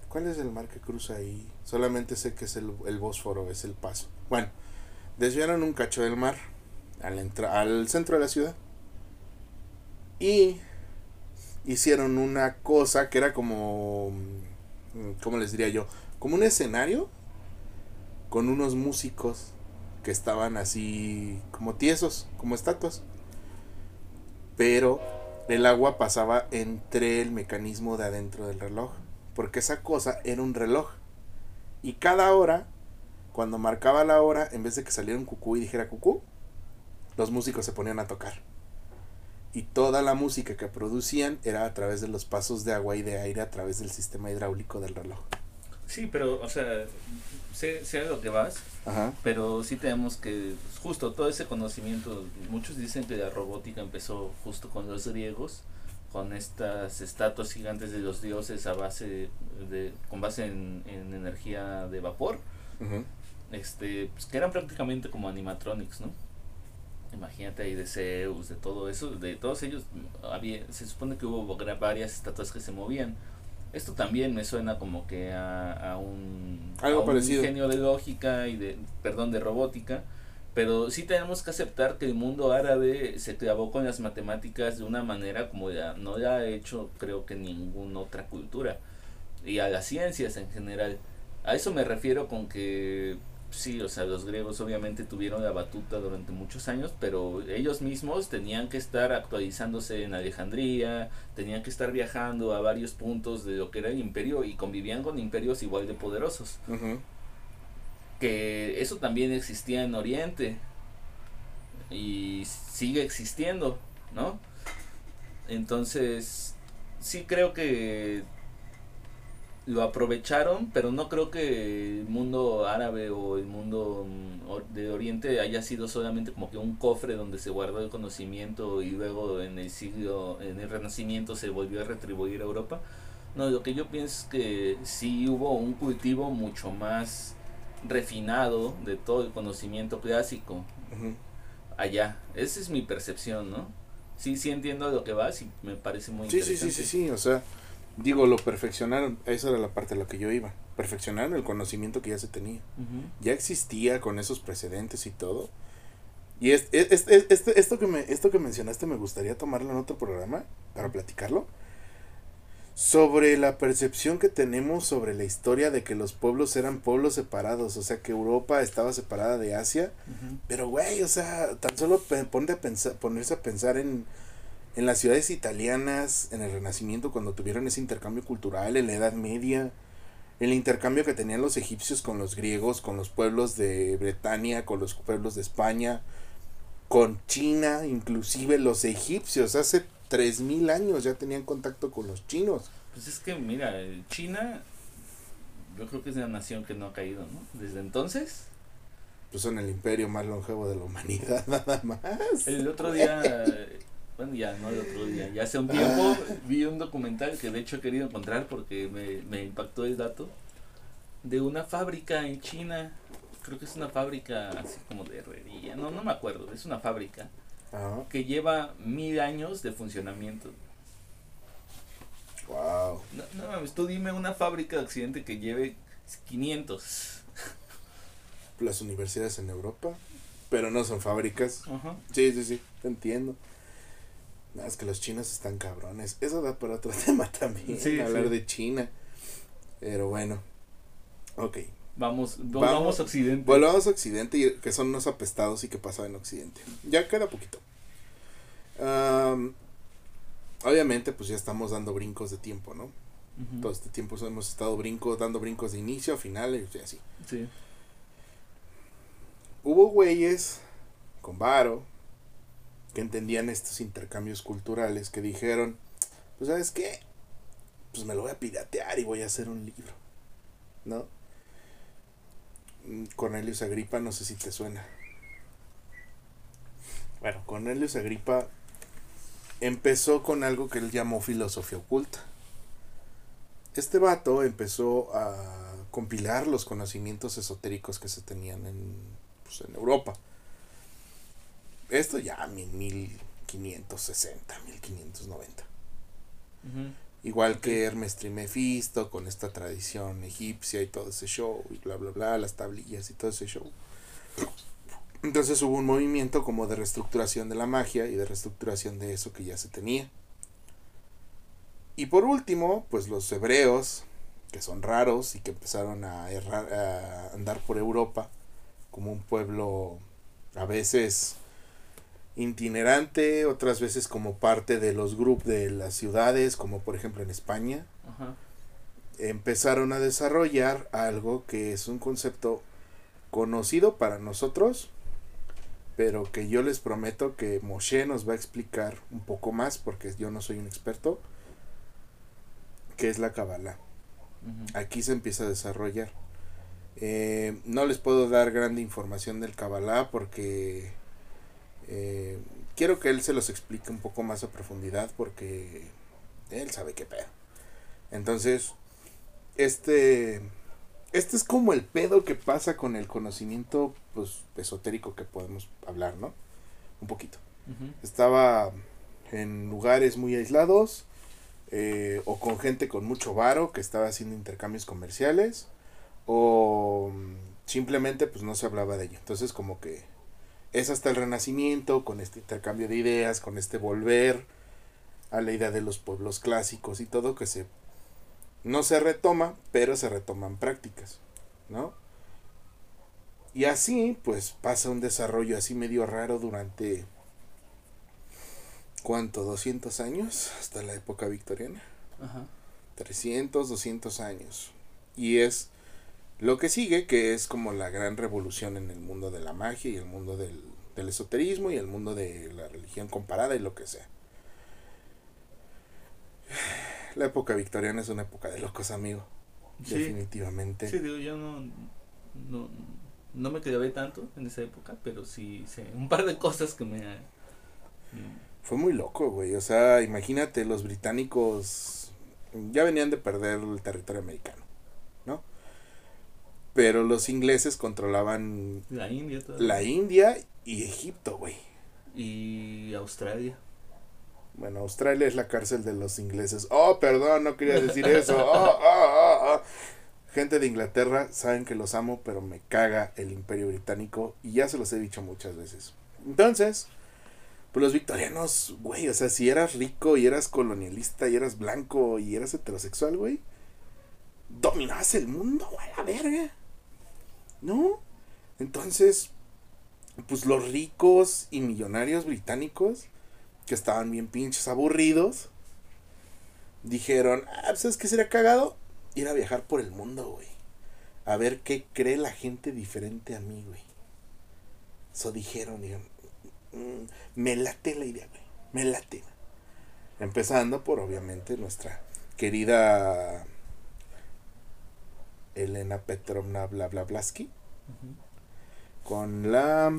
¿Cuál es el mar que cruza ahí? Solamente sé que es el, el Bósforo, es el paso. Bueno, desviaron un cacho del mar al, entra- al centro de la ciudad. Y hicieron una cosa que era como... ¿Cómo les diría yo? Como un escenario con unos músicos que estaban así como tiesos, como estatuas. Pero el agua pasaba entre el mecanismo de adentro del reloj. Porque esa cosa era un reloj. Y cada hora, cuando marcaba la hora, en vez de que saliera un cucú y dijera cucú, los músicos se ponían a tocar. Y toda la música que producían era a través de los pasos de agua y de aire a través del sistema hidráulico del reloj. Sí, pero, o sea, sé, sé a lo que vas, Ajá. pero sí tenemos que, pues, justo todo ese conocimiento, muchos dicen que la robótica empezó justo con los griegos, con estas estatuas gigantes de los dioses a base de, con base en, en energía de vapor, este, pues, que eran prácticamente como animatronics, ¿no? Imagínate ahí de Zeus, de todo eso, de todos ellos, había, se supone que hubo varias estatuas que se movían. Esto también me suena como que a, a un, Algo a un parecido. ingenio de lógica y de, perdón, de robótica, pero sí tenemos que aceptar que el mundo árabe se clavó con las matemáticas de una manera como ya no la ha hecho creo que ninguna otra cultura y a las ciencias en general. A eso me refiero con que sí, o sea, los griegos obviamente tuvieron la batuta durante muchos años, pero ellos mismos tenían que estar actualizándose en Alejandría, tenían que estar viajando a varios puntos de lo que era el imperio y convivían con imperios igual de poderosos. Que eso también existía en Oriente y sigue existiendo, ¿no? Entonces, sí creo que lo aprovecharon, pero no creo que el mundo árabe o el mundo mm, de Oriente haya sido solamente como que un cofre donde se guardó el conocimiento y luego en el siglo, en el Renacimiento se volvió a retribuir a Europa. No, lo que yo pienso es que sí hubo un cultivo mucho más refinado de todo el conocimiento clásico allá. Esa es mi percepción, ¿no? Sí, sí entiendo a lo que vas y me parece muy Sí, sí, interesante. sí, sí, sí, o sea, digo, lo perfeccionaron, esa era la parte a la que yo iba, perfeccionaron el conocimiento que ya se tenía, ya existía con esos precedentes y todo, y es, es- es- es- este- esto, que me, esto que mencionaste me gustaría tomarlo en otro programa para platicarlo, sobre la percepción que tenemos sobre la historia de que los pueblos eran pueblos separados, o sea, que Europa estaba separada de Asia, pero, güey, o sea, tan solo ponte a pensar, ponerse a pensar en, en las ciudades italianas, en el Renacimiento, cuando tuvieron ese intercambio cultural, en la Edad Media, el intercambio que tenían los egipcios con los griegos, con los pueblos de Bretaña, con los pueblos de España, con China, inclusive los egipcios, hace 3000 años ya tenían contacto con los chinos. Pues es que, mira, eh, China, yo creo que es la nación que no ha caído, ¿no? Desde entonces, Pues son el imperio más longevo de la humanidad, nada más. el otro día, bueno, ya no el otro día, ya hace un tiempo vi un documental que de hecho he querido encontrar porque me, me impactó el dato de una fábrica en China, creo que es una fábrica así como de herrería, no, no me acuerdo, es una fábrica Ajá. que lleva mil años de funcionamiento. Wow. No, no mames, tú dime una fábrica de accidente que lleve 500. Las universidades en Europa, pero no son fábricas. Ajá. Sí, sí, sí, te entiendo. Nada, es que los chinos están cabrones. Eso da para otro tema también, Sí, hablar sí. de China. Pero bueno. Ok. Vamos, volvamos a Occidente. Volvamos a Occidente, y- que son unos apestados y que pasaba en Occidente. Ya queda poquito. Am, obviamente, pues ya estamos dando brincos de tiempo, ¿no? Todo este tiempo hemos estado brincos, dando brincos de inicio a finales y así. Sí. Hubo güeyes con varo que entendían estos intercambios culturales que dijeron, pues sabes qué, pues me lo voy a piratear y voy a hacer un libro, ¿no? Mm, Cornelius Agripa, no sé si te suena. Bueno, Cornelius Agripa empezó con algo que él llamó filosofía oculta. Este vato empezó a compilar los conocimientos esotéricos que se tenían en, pues, en Europa. Esto ya en 1560, 1590. Ujú. Igual que Hermes Trimefisto, con esta tradición egipcia y todo ese show, y bla, bla, bla, las tablillas y todo ese show. Entonces hubo un movimiento como de reestructuración de la magia y de reestructuración de eso que ya se tenía. Y por último, pues los hebreos, que son raros y que empezaron a, errar- a andar por Europa como un pueblo a veces itinerante, otras veces como parte de los grupos de las ciudades, como por ejemplo en España, Ajá. empezaron a desarrollar algo que es un concepto conocido para nosotros, pero que yo les prometo que Moshe nos va a explicar un poco más, porque yo no soy un experto, que es la Kabbalah. Aquí se empieza a desarrollar. Eh, no les puedo dar grande información del Kabbalah porque eh, quiero que él se los explique un poco más a profundidad porque él sabe qué pedo. Entonces, este, este es como el pedo que pasa con el conocimiento pues, esotérico que podemos hablar, ¿no? Un poquito estaba en lugares muy aislados eh, o con gente con mucho varo que estaba haciendo intercambios comerciales o mm, simplemente pues no se hablaba de ello. Entonces como que es hasta el renacimiento con este intercambio de ideas, con este volver a la idea de los pueblos clásicos y todo que se no se retoma, pero se retoman prácticas, ¿no? Y así pues pasa un desarrollo así medio raro durante ¿Cuánto? ¿200 años? Hasta la época victoriana. Ajá. 300, 200 años. Y es lo que sigue, que es como la gran revolución en el mundo de la magia y el mundo del, del esoterismo y el mundo de la religión comparada y lo que sea. La época victoriana es una época de locos, amigo. Sí. Definitivamente. Sí, digo, yo no, no, no me clavé tanto en esa época, pero sí sé un par de cosas que me... mm, Fue muy loco, güey. O sea, imagínate, los británicos ya venían de perder el territorio americano, ¿no? Pero los ingleses controlaban La India toda. la India y Egipto, güey. Y Australia. Bueno, Australia es la cárcel de los ingleses. Oh, perdón, no quería decir eso. Oh, oh, oh, oh. Gente de Inglaterra, saben que los amo, pero me caga el imperio británico y ya se los he dicho muchas veces. Entonces, pues los victorianos, güey, o sea, si eras rico y eras colonialista y eras blanco y eras heterosexual, güey, dominabas el mundo, güey, la verga. ¿No? Entonces, pues los ricos y millonarios británicos, que estaban bien pinches aburridos, dijeron, ah, pues es que sería cagado ir a viajar por el mundo, güey. A ver qué cree la gente diferente a mí, güey. Eso dijeron, dijeron, "Mm, me late la idea, güey. Me late. Empezando por, obviamente, nuestra querida Elena Petrovna Blablablaski Ujú. con la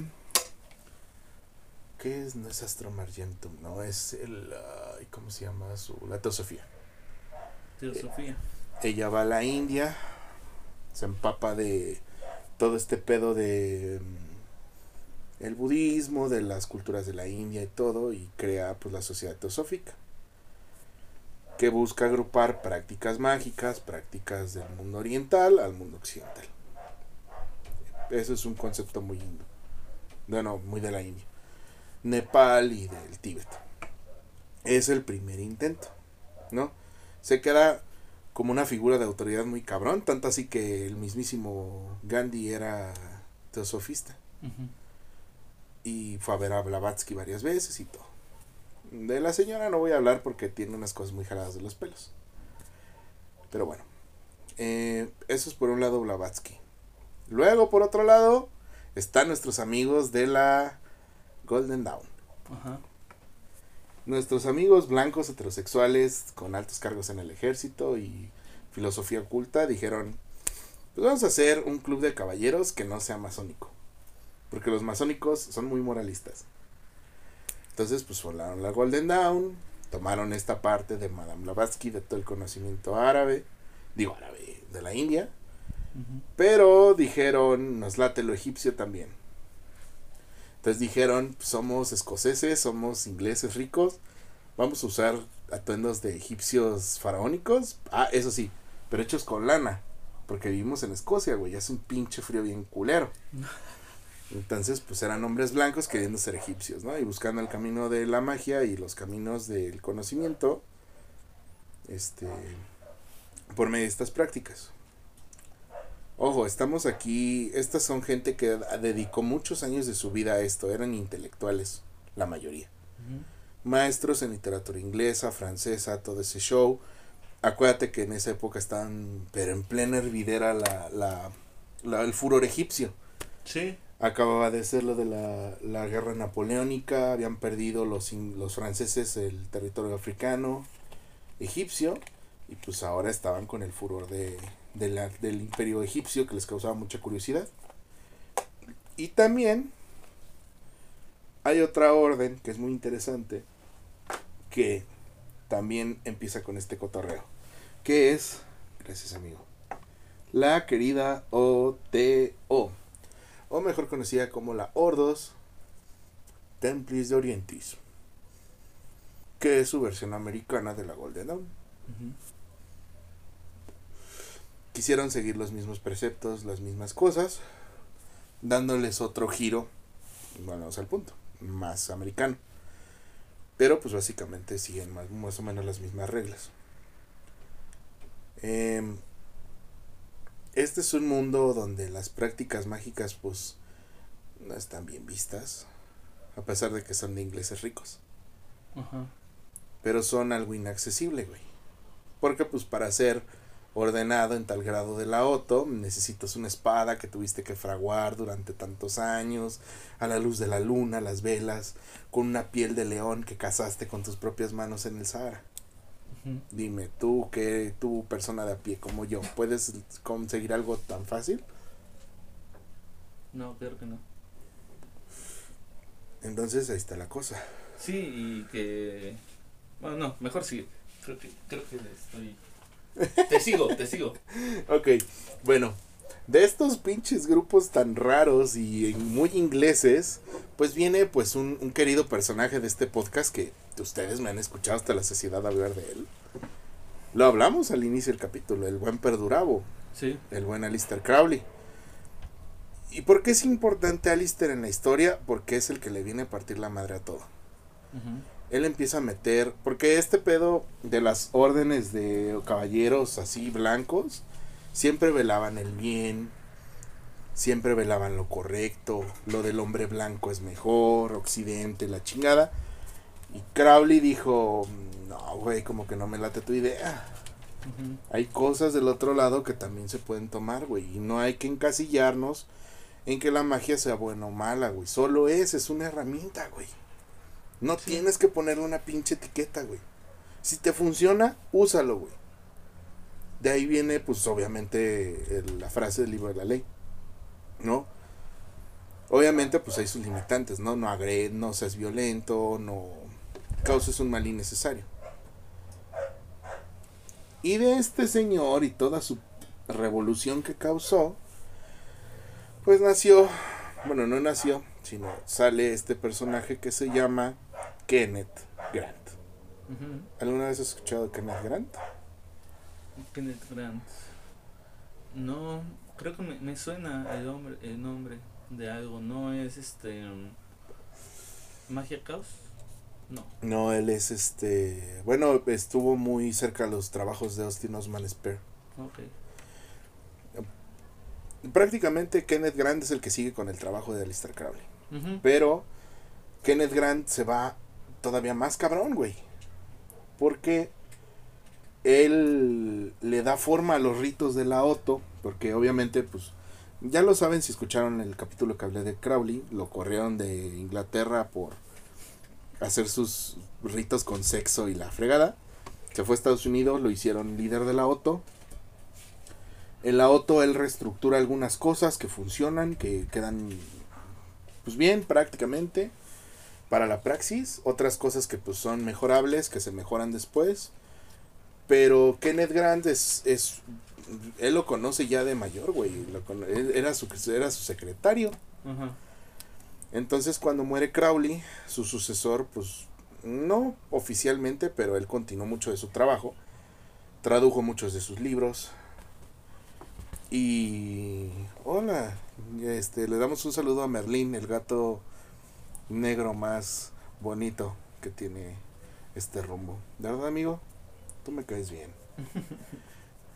¿qué es? No es Astrum Argentum, no, es el, ay, ¿cómo se llama? Su, la Teosofía. Teosofía. Ella va a la India, se empapa de todo este pedo de mm, el budismo, de las culturas de la India y todo, y crea pues la sociedad teosófica, que busca agrupar prácticas mágicas, prácticas del mundo oriental al mundo occidental. Eso es un concepto muy indo. Bueno, muy de la India. Nepal y del Tíbet. Es el primer intento, ¿no? Se queda como una figura de autoridad muy cabrón, tanto así que el mismísimo Gandhi era teosofista. Y fue a ver a Blavatsky varias veces y todo. De la señora no voy a hablar porque tiene unas cosas muy jaladas de los pelos. Pero bueno, eh, eso es por un lado Blavatsky. Luego, por otro lado, están nuestros amigos de la Golden Dawn. Nuestros amigos blancos heterosexuales con altos cargos en el ejército y filosofía oculta dijeron, pues vamos a hacer un club de caballeros que no sea masónico. Porque los masónicos son muy moralistas. Entonces, pues volaron la Golden Dawn, tomaron esta parte de Madame Blavatsky, de todo el conocimiento árabe, digo árabe, de la India, pero dijeron, nos late lo egipcio también. Entonces dijeron, somos escoceses, somos ingleses ricos, vamos a usar atuendos de egipcios faraónicos. Ah, eso sí, pero hechos con lana, porque vivimos en Escocia, güey, es un pinche frío bien culero. Entonces, pues eran hombres blancos queriendo ser egipcios, ¿no? Y buscando el camino de la magia y los caminos del conocimiento, este, por medio de estas prácticas. Ojo, estamos aquí, estas son gente que dedicó muchos años de su vida a esto, eran intelectuales, la mayoría. Maestros en literatura inglesa, francesa, todo ese show. Acuérdate que en esa época estaban, pero en plena hervidera la, la, el furor egipcio. Sí. Acababa de ser lo de la, la guerra napoleónica, habían perdido los, los franceses el territorio africano, egipcio, y pues ahora estaban con el furor de, del imperio egipcio que les causaba mucha curiosidad. Y también hay otra orden que es muy interesante que también empieza con este cotorreo. Que es, gracias amigo, la querida OTO. O mejor conocida como la Ordos Templis de Orientis. Que es su versión americana de la Golden Dawn quisieron seguir los mismos preceptos, las mismas cosas, dándoles otro giro, bueno, vamos al punto, más americano. Pero pues básicamente siguen más, más o menos las mismas reglas. Em, este es un mundo donde las prácticas mágicas pues no están bien vistas, a pesar de que son de ingleses ricos. Pero son algo inaccesible, güey. Porque pues para hacer ordenado en tal grado de la Otto, necesitas una espada que tuviste que fraguar durante tantos años, a la luz de la luna, las velas, con una piel de león que cazaste con tus propias manos en el Sahara. Dime, tú que tú persona de a pie como yo, ¿puedes conseguir algo tan fácil? No, creo que no. Entonces ahí está la cosa. Sí, y que... Bueno, no, mejor sí. Creo que, creo que estoy te sigo, te sigo. Ok, bueno, de estos pinches grupos tan raros y muy ingleses, pues viene pues un, querido personaje de este podcast que ustedes me han escuchado hasta la sociedad hablar de él. Lo hablamos al inicio del capítulo, el buen Perdurabo. Sí. El buen Alistair Crowley. ¿Y por qué es importante Alistair en la historia? Porque es el que le viene a partir la madre a todo él empieza a meter, porque este pedo de las órdenes de caballeros así blancos, siempre velaban el bien, siempre velaban lo correcto, lo del hombre blanco es mejor, occidente, la chingada. Y Crowley dijo, no, güey, como que no me late tu idea. Hay cosas del otro lado que también se pueden tomar, güey, y no hay que encasillarnos en que la magia sea buena o mala, güey. Solo es, es una herramienta, güey. No tienes que ponerle una pinche etiqueta, güey. Si te funciona, úsalo, güey. De ahí viene, pues obviamente, la frase del libro de la ley. ¿No? Obviamente, pues hay sus limitantes, ¿no? No agred, no seas violento, no causes un mal innecesario. Y de este señor y toda su revolución que causó, pues nació, bueno, no nació, sino sale este personaje que se llama Kenneth Grant. ¿Alguna vez has escuchado Kenneth Grant? Kenneth Grant. No, creo que me, suena el nombre, el nombre de algo. No es este. Um, Magia Caos. No. No, él es este. Bueno, estuvo muy cerca de los trabajos de Austin Osman Spare. Ok. Prácticamente Kenneth Grant es el que sigue con el trabajo de Alistair Crowley. Pero Kenneth Grant se va todavía más cabrón, güey. Porque él le da forma a los ritos de la Otto, porque obviamente, pues, ya lo saben si escucharon el capítulo que hablé de Crowley, lo corrieron de Inglaterra por hacer sus ritos con sexo y la fregada. Se fue a Estados Unidos, lo hicieron líder de la Otto. En la Otto él reestructura algunas cosas que funcionan, que quedan pues bien prácticamente para la praxis, otras cosas que pues son mejorables, que se mejoran después pero Kenneth Grant es, es él lo conoce ya de mayor, güey. era su, era su secretario. Entonces cuando muere Crowley, su sucesor, pues no oficialmente, pero él continuó mucho de su trabajo. Tradujo muchos de sus libros. Y... Hola. Este, le damos un saludo a Merlín, el gato negro más bonito que tiene este rumbo. ¿De verdad, amigo? Tú me caes bien.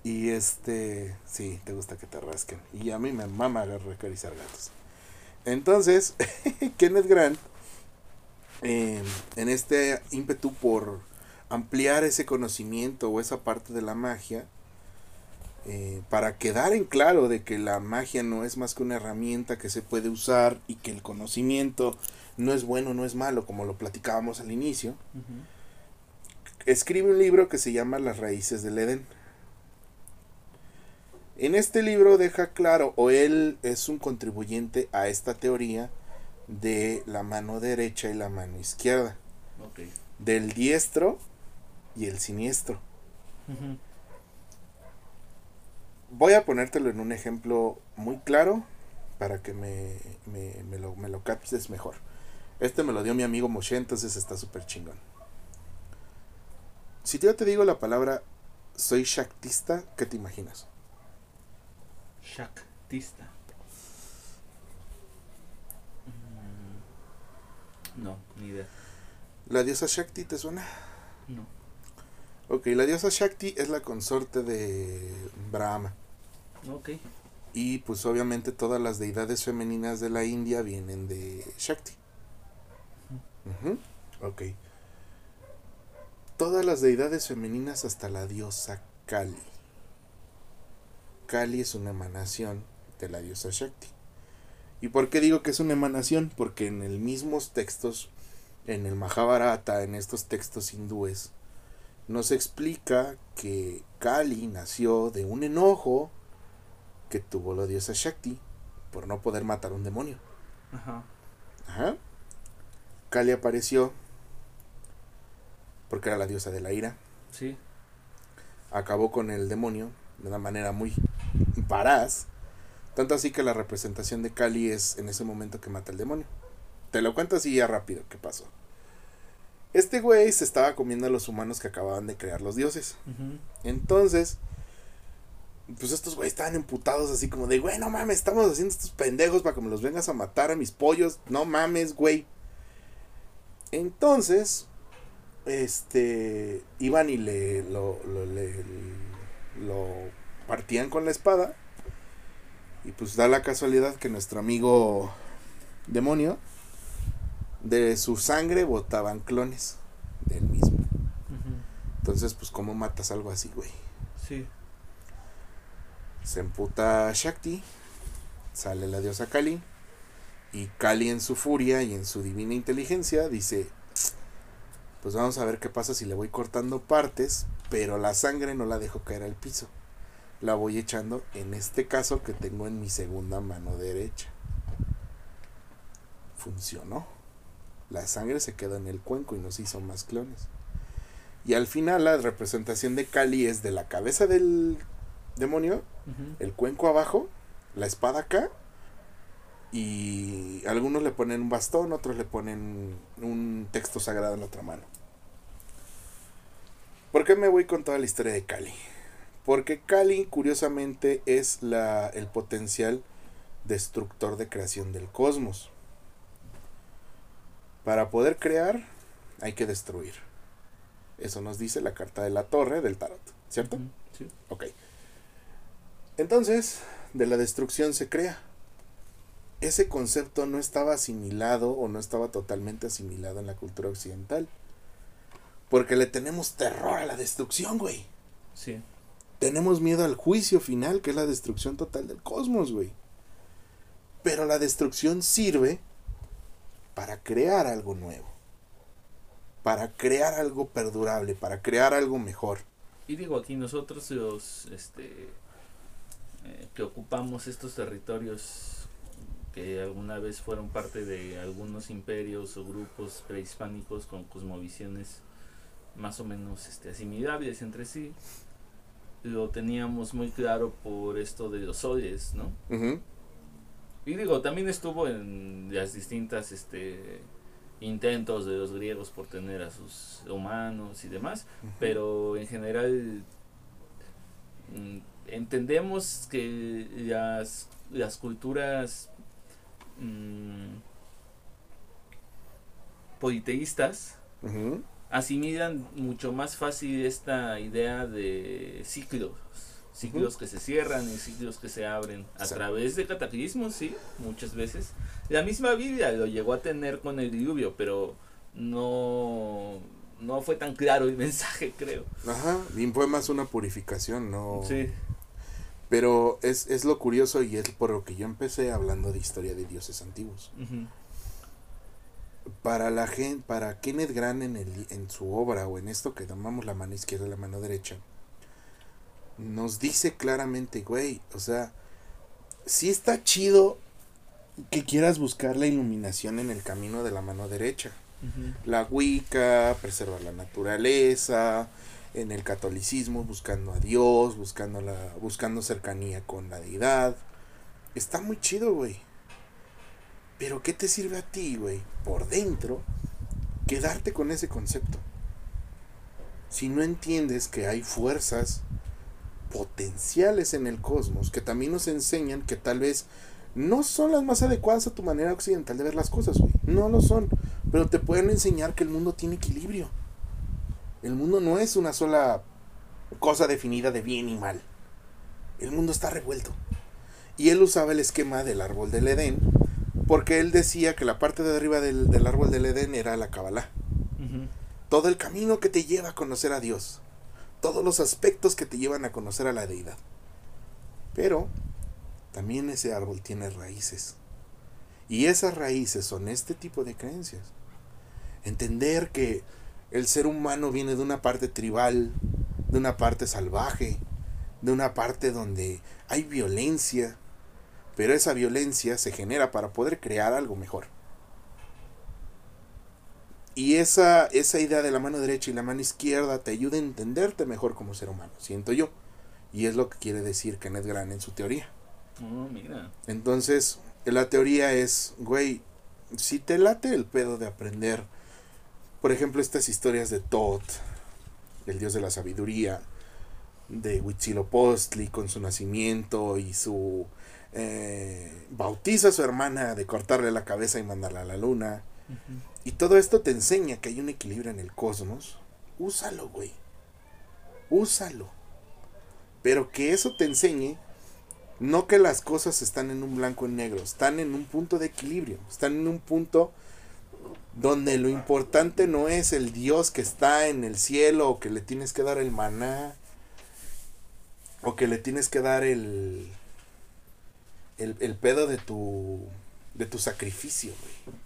y este, sí, te gusta que te rasquen. Y a mí me mama acariciar gatos. Entonces, Kenneth Grant, em, en este ímpetu por ampliar ese conocimiento o esa parte de la magia, eh, para quedar en claro de que la magia no es más que una herramienta que se puede usar y que el conocimiento no es bueno, no es malo, como lo platicábamos al inicio, escribe un libro que se llama Las raíces del Edén. En este libro deja claro, o él es un contribuyente a esta teoría de la mano derecha y la mano izquierda. Del diestro y el siniestro. Voy a ponértelo en un ejemplo muy claro para que me, me, lo, me lo captes mejor. Este me lo dio mi amigo Moshe, entonces está súper chingón. Si yo te digo la palabra soy Shaktista, ¿qué te imaginas? Shaktista. Mm, no, ni idea. ¿La diosa Shakti te suena? No. Ok, la diosa Shakti es la consorte de Brahma. Ok. Y pues obviamente todas las deidades femeninas de la India vienen de Shakti. Ok todas las deidades femeninas hasta la diosa Kali. Kali es una emanación de la diosa Shakti. ¿Y por qué digo que es una emanación? Porque en el mismos textos, en el Mahabharata, en estos textos hindúes, nos explica que Kali nació de un enojo que tuvo la diosa Shakti por no poder matar a un demonio. Ajá. Ajá. Kali apareció porque era la diosa de la ira. Sí. Acabó con el demonio de una manera muy paraz. Tanto así que la representación de Kali es en ese momento que mata al demonio. Te lo cuento así ya rápido qué pasó. Este güey se estaba comiendo a los humanos que acababan de crear los dioses. Entonces, pues estos güeyes estaban emputados así como de, güey, no mames, estamos haciendo estos pendejos para que me los vengas a matar a mis pollos. No mames, güey. Entonces, este, iban y le lo, lo, partían con la espada. Y pues da la casualidad que nuestro amigo demonio, de su sangre botaban clones del mismo. Entonces, pues, ¿cómo matas algo así, güey? Sí. Se emputa Shakti, sale la diosa Kali, y Kali en su furia y en su divina inteligencia dice, pues vamos a ver qué pasa si le voy cortando partes, pero la sangre no la dejo caer al piso. La voy echando en este caso que tengo en mi segunda mano derecha. funcionó. La sangre se quedó en el cuenco y nos hizo más clones. Y al final la representación de Kali es de la cabeza del demonio, el cuenco abajo, la espada acá. Y algunos le ponen un bastón, otros le ponen un texto sagrado en la otra mano. ¿Por qué me voy con toda la historia de Kali? Porque Kali, curiosamente, es la, el potencial destructor de creación del cosmos. Para poder crear, hay que destruir. Eso nos dice la carta de la torre del tarot, ¿cierto? Sí. Ok. Entonces, de la destrucción se crea. Ese concepto no estaba asimilado o no estaba totalmente asimilado en la cultura occidental. Porque le tenemos terror a la destrucción, güey. Sí. Tenemos miedo al juicio final, que es la destrucción total del cosmos, güey. Pero la destrucción sirve para crear algo nuevo. Para crear algo perdurable, para crear algo mejor. Y digo, aquí nosotros los este, eh, que ocupamos estos territorios que alguna vez fueron parte de algunos imperios o grupos prehispánicos con cosmovisiones más o menos este, asimilables entre sí, lo teníamos muy claro por esto de los soles, ¿no? Y digo, también estuvo en las distintas este, intentos de los griegos por tener a sus humanos y demás, pero en general mm, entendemos que las, las culturas mm, politeístas asimilan mucho más fácil esta idea de ciclos, ciclos que se cierran y ciclos que se abren a través de cataclismos, sí, muchas veces. La misma Biblia lo llegó a tener con el diluvio, pero no, no fue tan claro el mensaje, creo. Ajá, y fue más una purificación, ¿no? Sí, Pero es, es lo curioso y es por lo que yo empecé hablando de historia de dioses antiguos. Para la gente, para Kenneth Grant en, el, en su obra o en esto que llamamos la mano izquierda y la mano derecha, nos dice claramente, güey, o sea, sí está chido que quieras buscar la iluminación en el camino de la mano derecha. la Wicca, preservar la naturaleza, en el catolicismo buscando a Dios, buscando la buscando cercanía con la deidad. Está muy chido, güey. Pero ¿qué te sirve a ti, güey, por dentro quedarte con ese concepto? Si no entiendes que hay fuerzas potenciales en el cosmos que también nos enseñan que tal vez no son las más adecuadas a tu manera occidental de ver las cosas, güey. No lo son. Pero te pueden enseñar que el mundo tiene equilibrio. El mundo no es una sola cosa definida de bien y mal. El mundo está revuelto. Y él usaba el esquema del árbol del Edén, porque él decía que la parte de arriba del, del árbol del Edén era la Kabbalah. Todo el camino que te lleva a conocer a Dios. Todos los aspectos que te llevan a conocer a la deidad. Pero también ese árbol tiene raíces. Y esas raíces son este tipo de creencias. Entender que el ser humano viene de una parte tribal, de una parte salvaje, de una parte donde hay violencia, pero esa violencia se genera para poder crear algo mejor. Y esa, esa idea de la mano derecha y la mano izquierda te ayuda a entenderte mejor como ser humano, siento yo. Y es lo que quiere decir Kenneth Grant en su teoría. Oh, mira. Entonces, la teoría es, güey, si te late el pedo de aprender, por ejemplo, estas historias de Thoth, el dios de la sabiduría, de Huitzilopochtli con su nacimiento y su eh, bautiza a su hermana de cortarle la cabeza y mandarla a la luna. Y todo esto te enseña que hay un equilibrio en el cosmos. Úsalo, güey. Úsalo. Pero que eso te enseñe no que las cosas están en un blanco y negro, están en un punto de equilibrio, están en un punto donde lo importante no es el Dios que está en el cielo o que le tienes que dar el maná o que le tienes que dar el el, el pedo de tu de tu sacrificio, güey.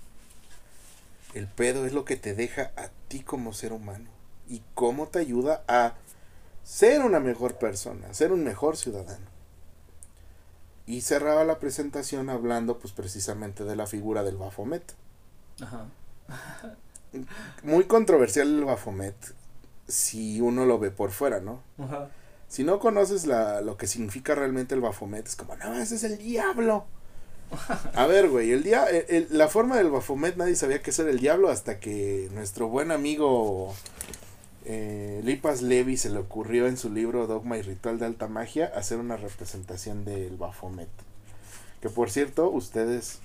El pedo es lo que te deja a ti como ser humano y cómo te ayuda a ser una mejor persona, ser un mejor ciudadano. Y cerraba la presentación hablando pues precisamente de la figura del Baphomet. Ajá. Muy controversial el Bafomet si uno lo ve por fuera, ¿no? Ajá. Si no conoces la, lo que significa realmente el Bafomet, es como, no, ese es el diablo. A ver, güey, el dia el- el- la forma del Bafomet nadie sabía que ese era el diablo hasta que nuestro buen amigo eh, Lipas Levi se le ocurrió en su libro Dogma y Ritual de Alta Magia hacer una representación del Bafomet. Que por cierto, ustedes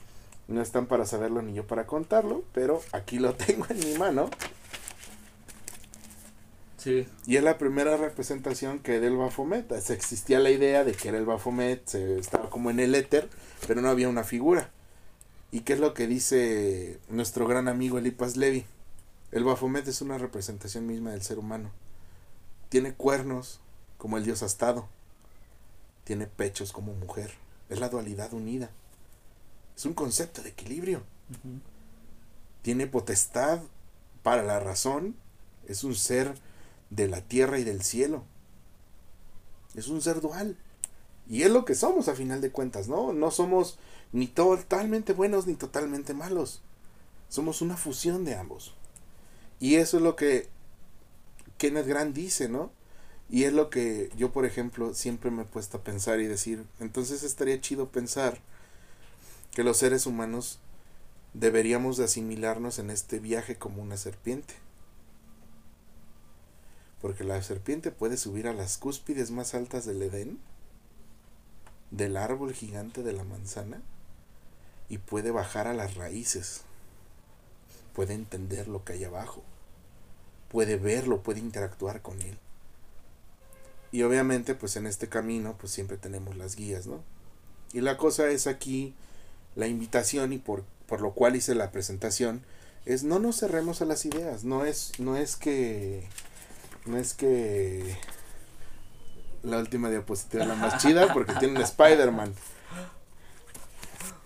no están para saberlo ni yo para contarlo, pero aquí lo tengo en mi mano. Sí. Y es la primera representación que del Baphomet. Se existía la idea de que era el Baphomet, se estaba como en el éter, pero no había una figura. ¿Y qué es lo que dice nuestro gran amigo Elipas Levi? El Baphomet es una representación misma del ser humano. Tiene cuernos como el dios astado. Tiene pechos como mujer. Es la dualidad unida. Es un concepto de equilibrio. Tiene potestad para la razón. Es un ser de la tierra y del cielo. Es un ser dual. Y es lo que somos a final de cuentas, ¿no? No somos ni totalmente buenos ni totalmente malos. Somos una fusión de ambos. Y eso es lo que Kenneth Grant dice, ¿no? Y es lo que yo, por ejemplo, siempre me he puesto a pensar y decir, entonces estaría chido pensar que los seres humanos deberíamos de asimilarnos en este viaje como una serpiente. Porque la serpiente puede subir a las cúspides más altas del Edén, del árbol gigante de la manzana, y puede bajar a las raíces. Puede entender lo que hay abajo. Puede verlo, puede interactuar con él. Y obviamente, pues en este camino, pues siempre tenemos las guías, ¿no? Y la cosa es aquí, la invitación y por, por lo cual hice la presentación, es no nos cerremos a las ideas, no es, no es que, no es que la última diapositiva es la más chida porque tiene un Spider-Man.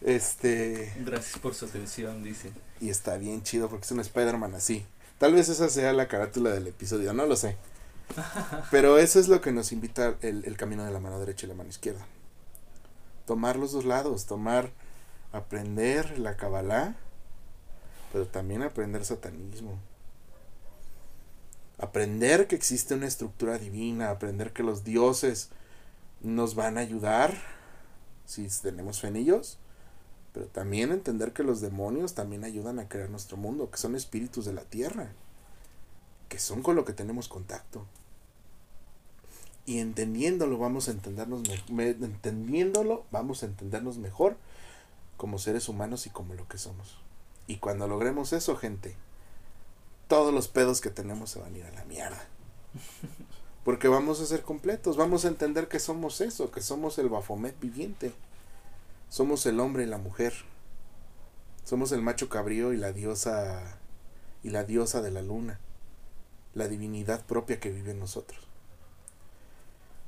Este, Gracias por su atención, dice. y está bien chido porque es un Spider-Man así. Tal vez esa sea la carátula del episodio, no lo sé. Pero eso es lo que nos invita el, el camino de la mano derecha y la mano izquierda. Tomar los dos lados, tomar, aprender la Kabbalah, pero también aprender satanismo. Aprender que existe una estructura divina, aprender que los dioses nos van a ayudar si tenemos fe en ellos, pero también entender que los demonios también ayudan a crear nuestro mundo, que son espíritus de la tierra, que son con lo que tenemos contacto. Y vamos a entendernos entendiéndolo vamos a entendernos mejor como seres humanos y como lo que somos. Y cuando logremos eso, gente, todos los pedos que tenemos se van a ir a la mierda. Porque vamos a ser completos, vamos a entender que somos eso, que somos el Bafomet viviente. Somos el hombre y la mujer. Somos el macho cabrío y la diosa y la diosa de la luna. La divinidad propia que vive en nosotros.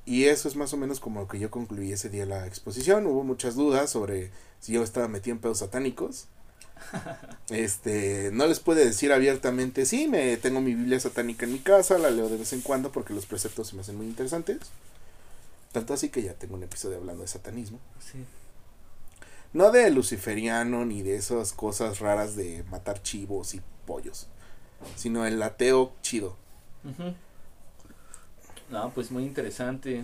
Y eso es más o menos como lo que yo concluí ese día la exposición. Hubo muchas dudas sobre si yo estaba metido en pedos satánicos. Este, no les puede decir abiertamente, sí, me tengo mi Biblia satánica en mi casa, la leo de vez en cuando porque los preceptos se me hacen muy interesantes. Tanto así que ya tengo un episodio hablando de satanismo. Sí. No de luciferiano ni de esas cosas raras de matar chivos y pollos, sino el ateo chido. Ujú. No, pues muy interesante.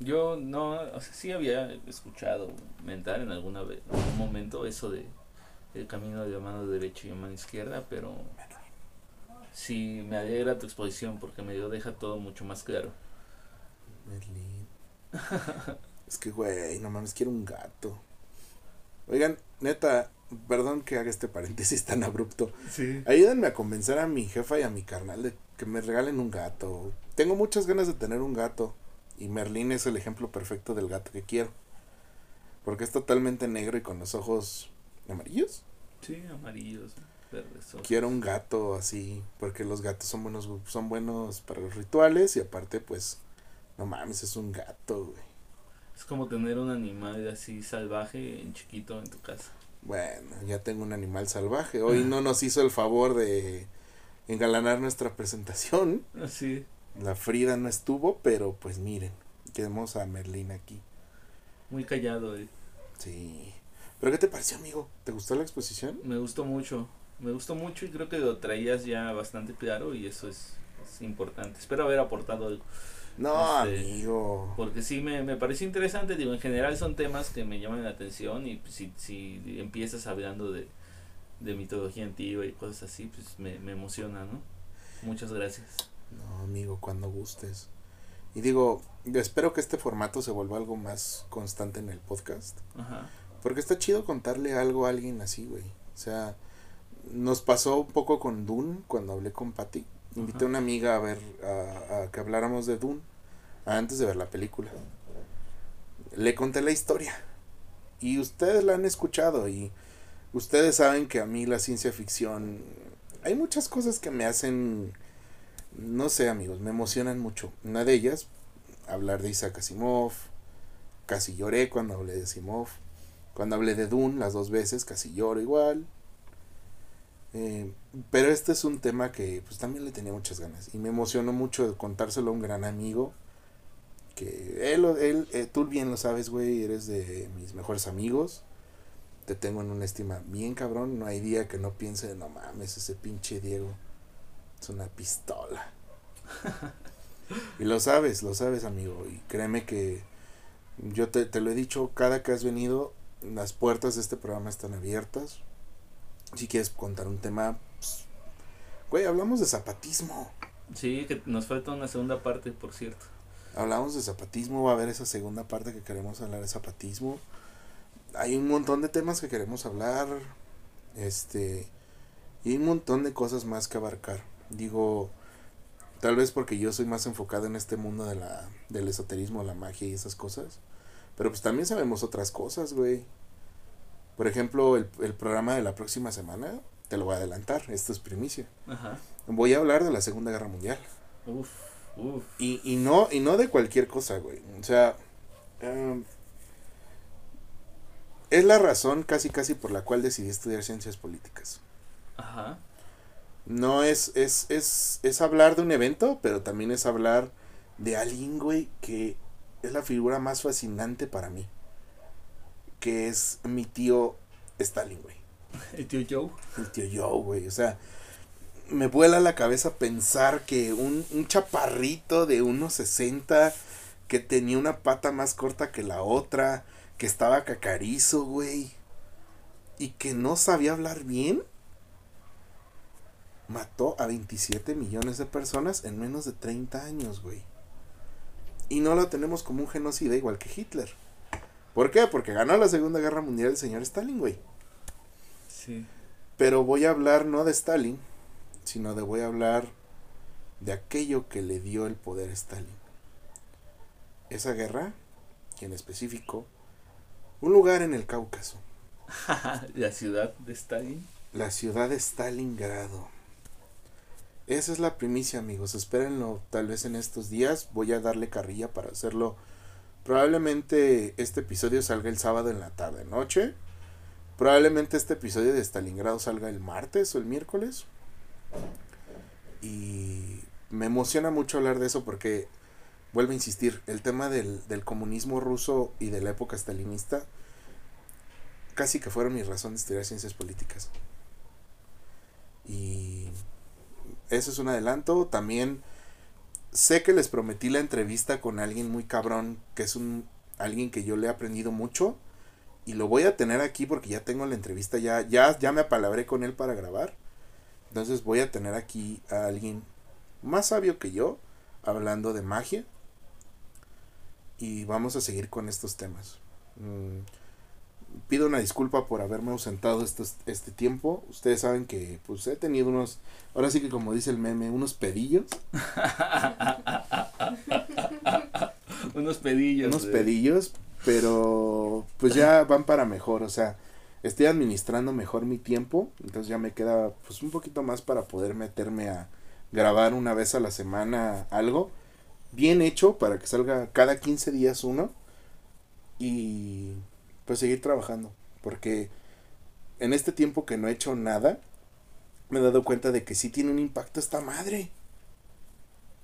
Yo no, o sea, sí había escuchado mentar en alguna vez, en algún momento eso de el camino de mano derecha y mano izquierda, pero sí me alegra tu exposición porque me dio deja todo mucho más claro. Merlín. es que, güey, no mames, quiero un gato. Oigan, neta, perdón que haga este paréntesis tan abrupto. Sí. Ayúdenme a convencer a mi jefa y a mi carnal de que me regalen un gato. Tengo muchas ganas de tener un gato. Y Merlín es el ejemplo perfecto del gato que quiero. Porque es totalmente negro y con los ojos amarillos. Sí, amarillos, verdes. ojos. Quiero un gato así. Porque los gatos son buenos, son buenos para los rituales. Y aparte, pues, no mames, es un gato, güey. Es como tener un animal así salvaje en chiquito en tu casa. Bueno, ya tengo un animal salvaje. Hoy no nos hizo el favor de engalanar nuestra presentación. Así. La Frida no estuvo, pero pues miren, tenemos a Merlín aquí. Muy callado. eh. Sí. ¿Pero qué te pareció, amigo? ¿Te gustó la exposición? Me gustó mucho. me gustó mucho y creo que lo traías ya bastante claro y eso es, es importante. Espero haber aportado algo. No, Este, amigo. Porque sí me, me pareció interesante, digo, en general son temas que me llaman la atención y pues, si, si empiezas hablando de, de mitología antigua y cosas así, pues me, me emociona, ¿no? Muchas gracias. No, amigo, cuando gustes. Y digo, yo espero que este formato se vuelva algo más constante en el podcast. Ajá. Porque está chido contarle algo a alguien así, güey. O sea, nos pasó un poco con Dune cuando hablé con Patty. Invité Ajá. a una amiga a ver, a, a que habláramos de Dune antes de ver la película. Le conté la historia. Y ustedes la han escuchado y ustedes saben que a mí la ciencia ficción... Hay muchas cosas que me hacen... No sé, amigos, me emocionan mucho. Una de ellas, hablar de Isaac Asimov. Casi lloré cuando hablé de Asimov. Cuando hablé de Dune las dos veces, casi lloro igual. Eh, pero este es un tema que pues también le tenía muchas ganas. Y me emocionó mucho contárselo a un gran amigo. Que él, él eh, tú bien lo sabes, güey, eres de mis mejores amigos. Te tengo en una estima bien cabrón. No hay día que no piense, no mames, ese pinche Diego. Es una pistola. y lo sabes, lo sabes, amigo. Y créeme que yo te, te lo he dicho, cada que has venido, las puertas de este programa están abiertas. Si quieres contar un tema, pues, güey, hablamos de zapatismo. Sí, que nos falta una segunda parte, por cierto. Hablamos de zapatismo, va a haber esa segunda parte que queremos hablar de zapatismo. Hay un montón de temas que queremos hablar. Este. Y un montón de cosas más que abarcar. Digo, tal vez porque yo soy más enfocado en este mundo de la, del esoterismo, la magia y esas cosas. Pero pues también sabemos otras cosas, güey. Por ejemplo, el, el programa de la próxima semana, te lo voy a adelantar, esto es primicia. Ajá. Voy a hablar de la Segunda Guerra Mundial. Uf, uf. Y, y no, y no de cualquier cosa, güey. O sea, em, es la razón casi casi por la cual decidí estudiar ciencias políticas. Ajá. No es, es, es, es hablar de un evento, pero también es hablar de alguien, güey, que es la figura más fascinante para mí. Que es mi tío Stalin, güey. El tío Joe. El tío Joe, güey. O sea, me vuela la cabeza pensar que un, un chaparrito de unos 60 que tenía una pata más corta que la otra, que estaba cacarizo, güey, y que no sabía hablar bien, mató a 27 millones de personas en menos de 30 años, güey. Y no lo tenemos como un genocida igual que Hitler. ¿Por qué? Porque ganó la Segunda Guerra Mundial el señor Stalin, güey. Sí. Pero voy a hablar no de Stalin, sino de voy a hablar de aquello que le dio el poder a Stalin. Esa guerra, y en específico, un lugar en el Cáucaso, la ciudad de Stalin. la ciudad de Stalingrado. Esa es la primicia, amigos. Espérenlo tal vez en estos días. Voy a darle carrilla para hacerlo. Probablemente este episodio salga el sábado en la tarde, noche. Probablemente este episodio de Stalingrado salga el martes o el miércoles. Y me emociona mucho hablar de eso porque, vuelvo a insistir, el tema del, del comunismo ruso y de la época stalinista casi que fueron mi razón de estudiar ciencias políticas. Y eso es un adelanto. También sé que les prometí la entrevista con alguien muy cabrón, que es un alguien que yo le he aprendido mucho y lo voy a tener aquí porque ya tengo la entrevista ya ya ya me apalabré con él para grabar. Entonces voy a tener aquí a alguien más sabio que yo hablando de magia y vamos a seguir con estos temas. Mm, pido una disculpa por haberme ausentado este, este tiempo. Ustedes saben que pues he tenido unos, ahora sí que como dice el meme, unos pedillos. Unos pedillos. unos de- pedillos, pero pues ya van para mejor, o sea, estoy administrando mejor mi tiempo, entonces ya me queda pues un poquito más para poder meterme a grabar una vez a la semana algo bien hecho para que salga cada 15 días uno y pues seguir trabajando, porque en este tiempo que no he hecho nada, me he dado cuenta de que sí tiene un impacto esta madre.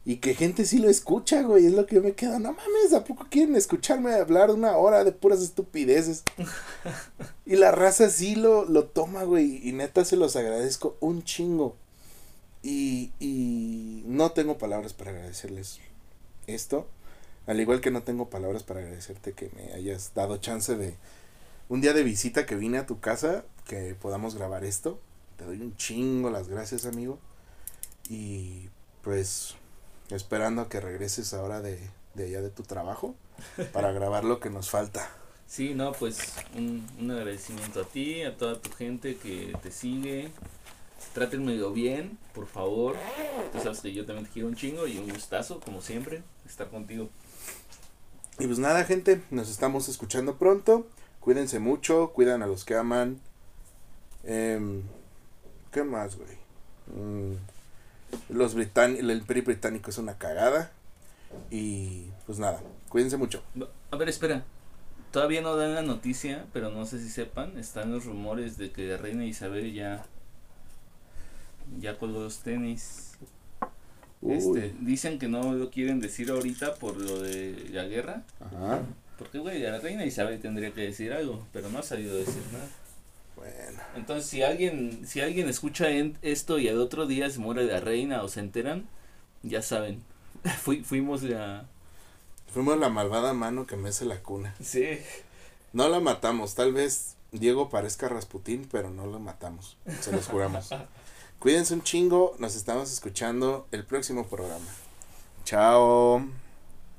Y que gente sí lo escucha, güey. Es lo que yo me quedo. No mames, ¿a poco quieren escucharme hablar una hora de puras estupideces? y la raza sí lo, lo toma, güey. Y neta se los agradezco un chingo. Y, y no tengo palabras para agradecerles esto. Al igual que no tengo palabras para agradecerte que me hayas dado chance de un día de visita que vine a tu casa, que podamos grabar esto. Te doy un chingo las gracias, amigo. Y pues esperando a que regreses ahora de, de allá de tu trabajo para grabar lo que nos falta. Sí, no, pues un, un agradecimiento a ti, a toda tu gente que te sigue. Trátenme bien, por favor. Tú sabes que yo también te quiero un chingo y un gustazo, como siempre, estar contigo. Y pues nada, gente, nos estamos escuchando pronto. Cuídense mucho, cuidan a los que aman. Em, ¿Qué más, güey? Mm, los británicos, el PRI británico es una cagada. Y pues nada, cuídense mucho. A ver, espera. Todavía no dan la noticia, pero no sé si sepan, están los rumores de que Reina Isabel ya ya colgó los tenis. Este, dicen que no lo quieren decir ahorita por lo de la guerra. Ajá. Porque, güey, la reina Isabel tendría que decir algo, pero no ha salido a decir nada. Bueno. Entonces, si alguien, si alguien escucha esto y al otro día se muere la reina o se enteran, ya saben. fuimos la... Fuimos la malvada mano que mece la cuna. Sí. No la matamos, tal vez Diego parezca Rasputín, pero no lo matamos, se los juramos. Cuídense un chingo, nos estamos escuchando el próximo programa. Chao.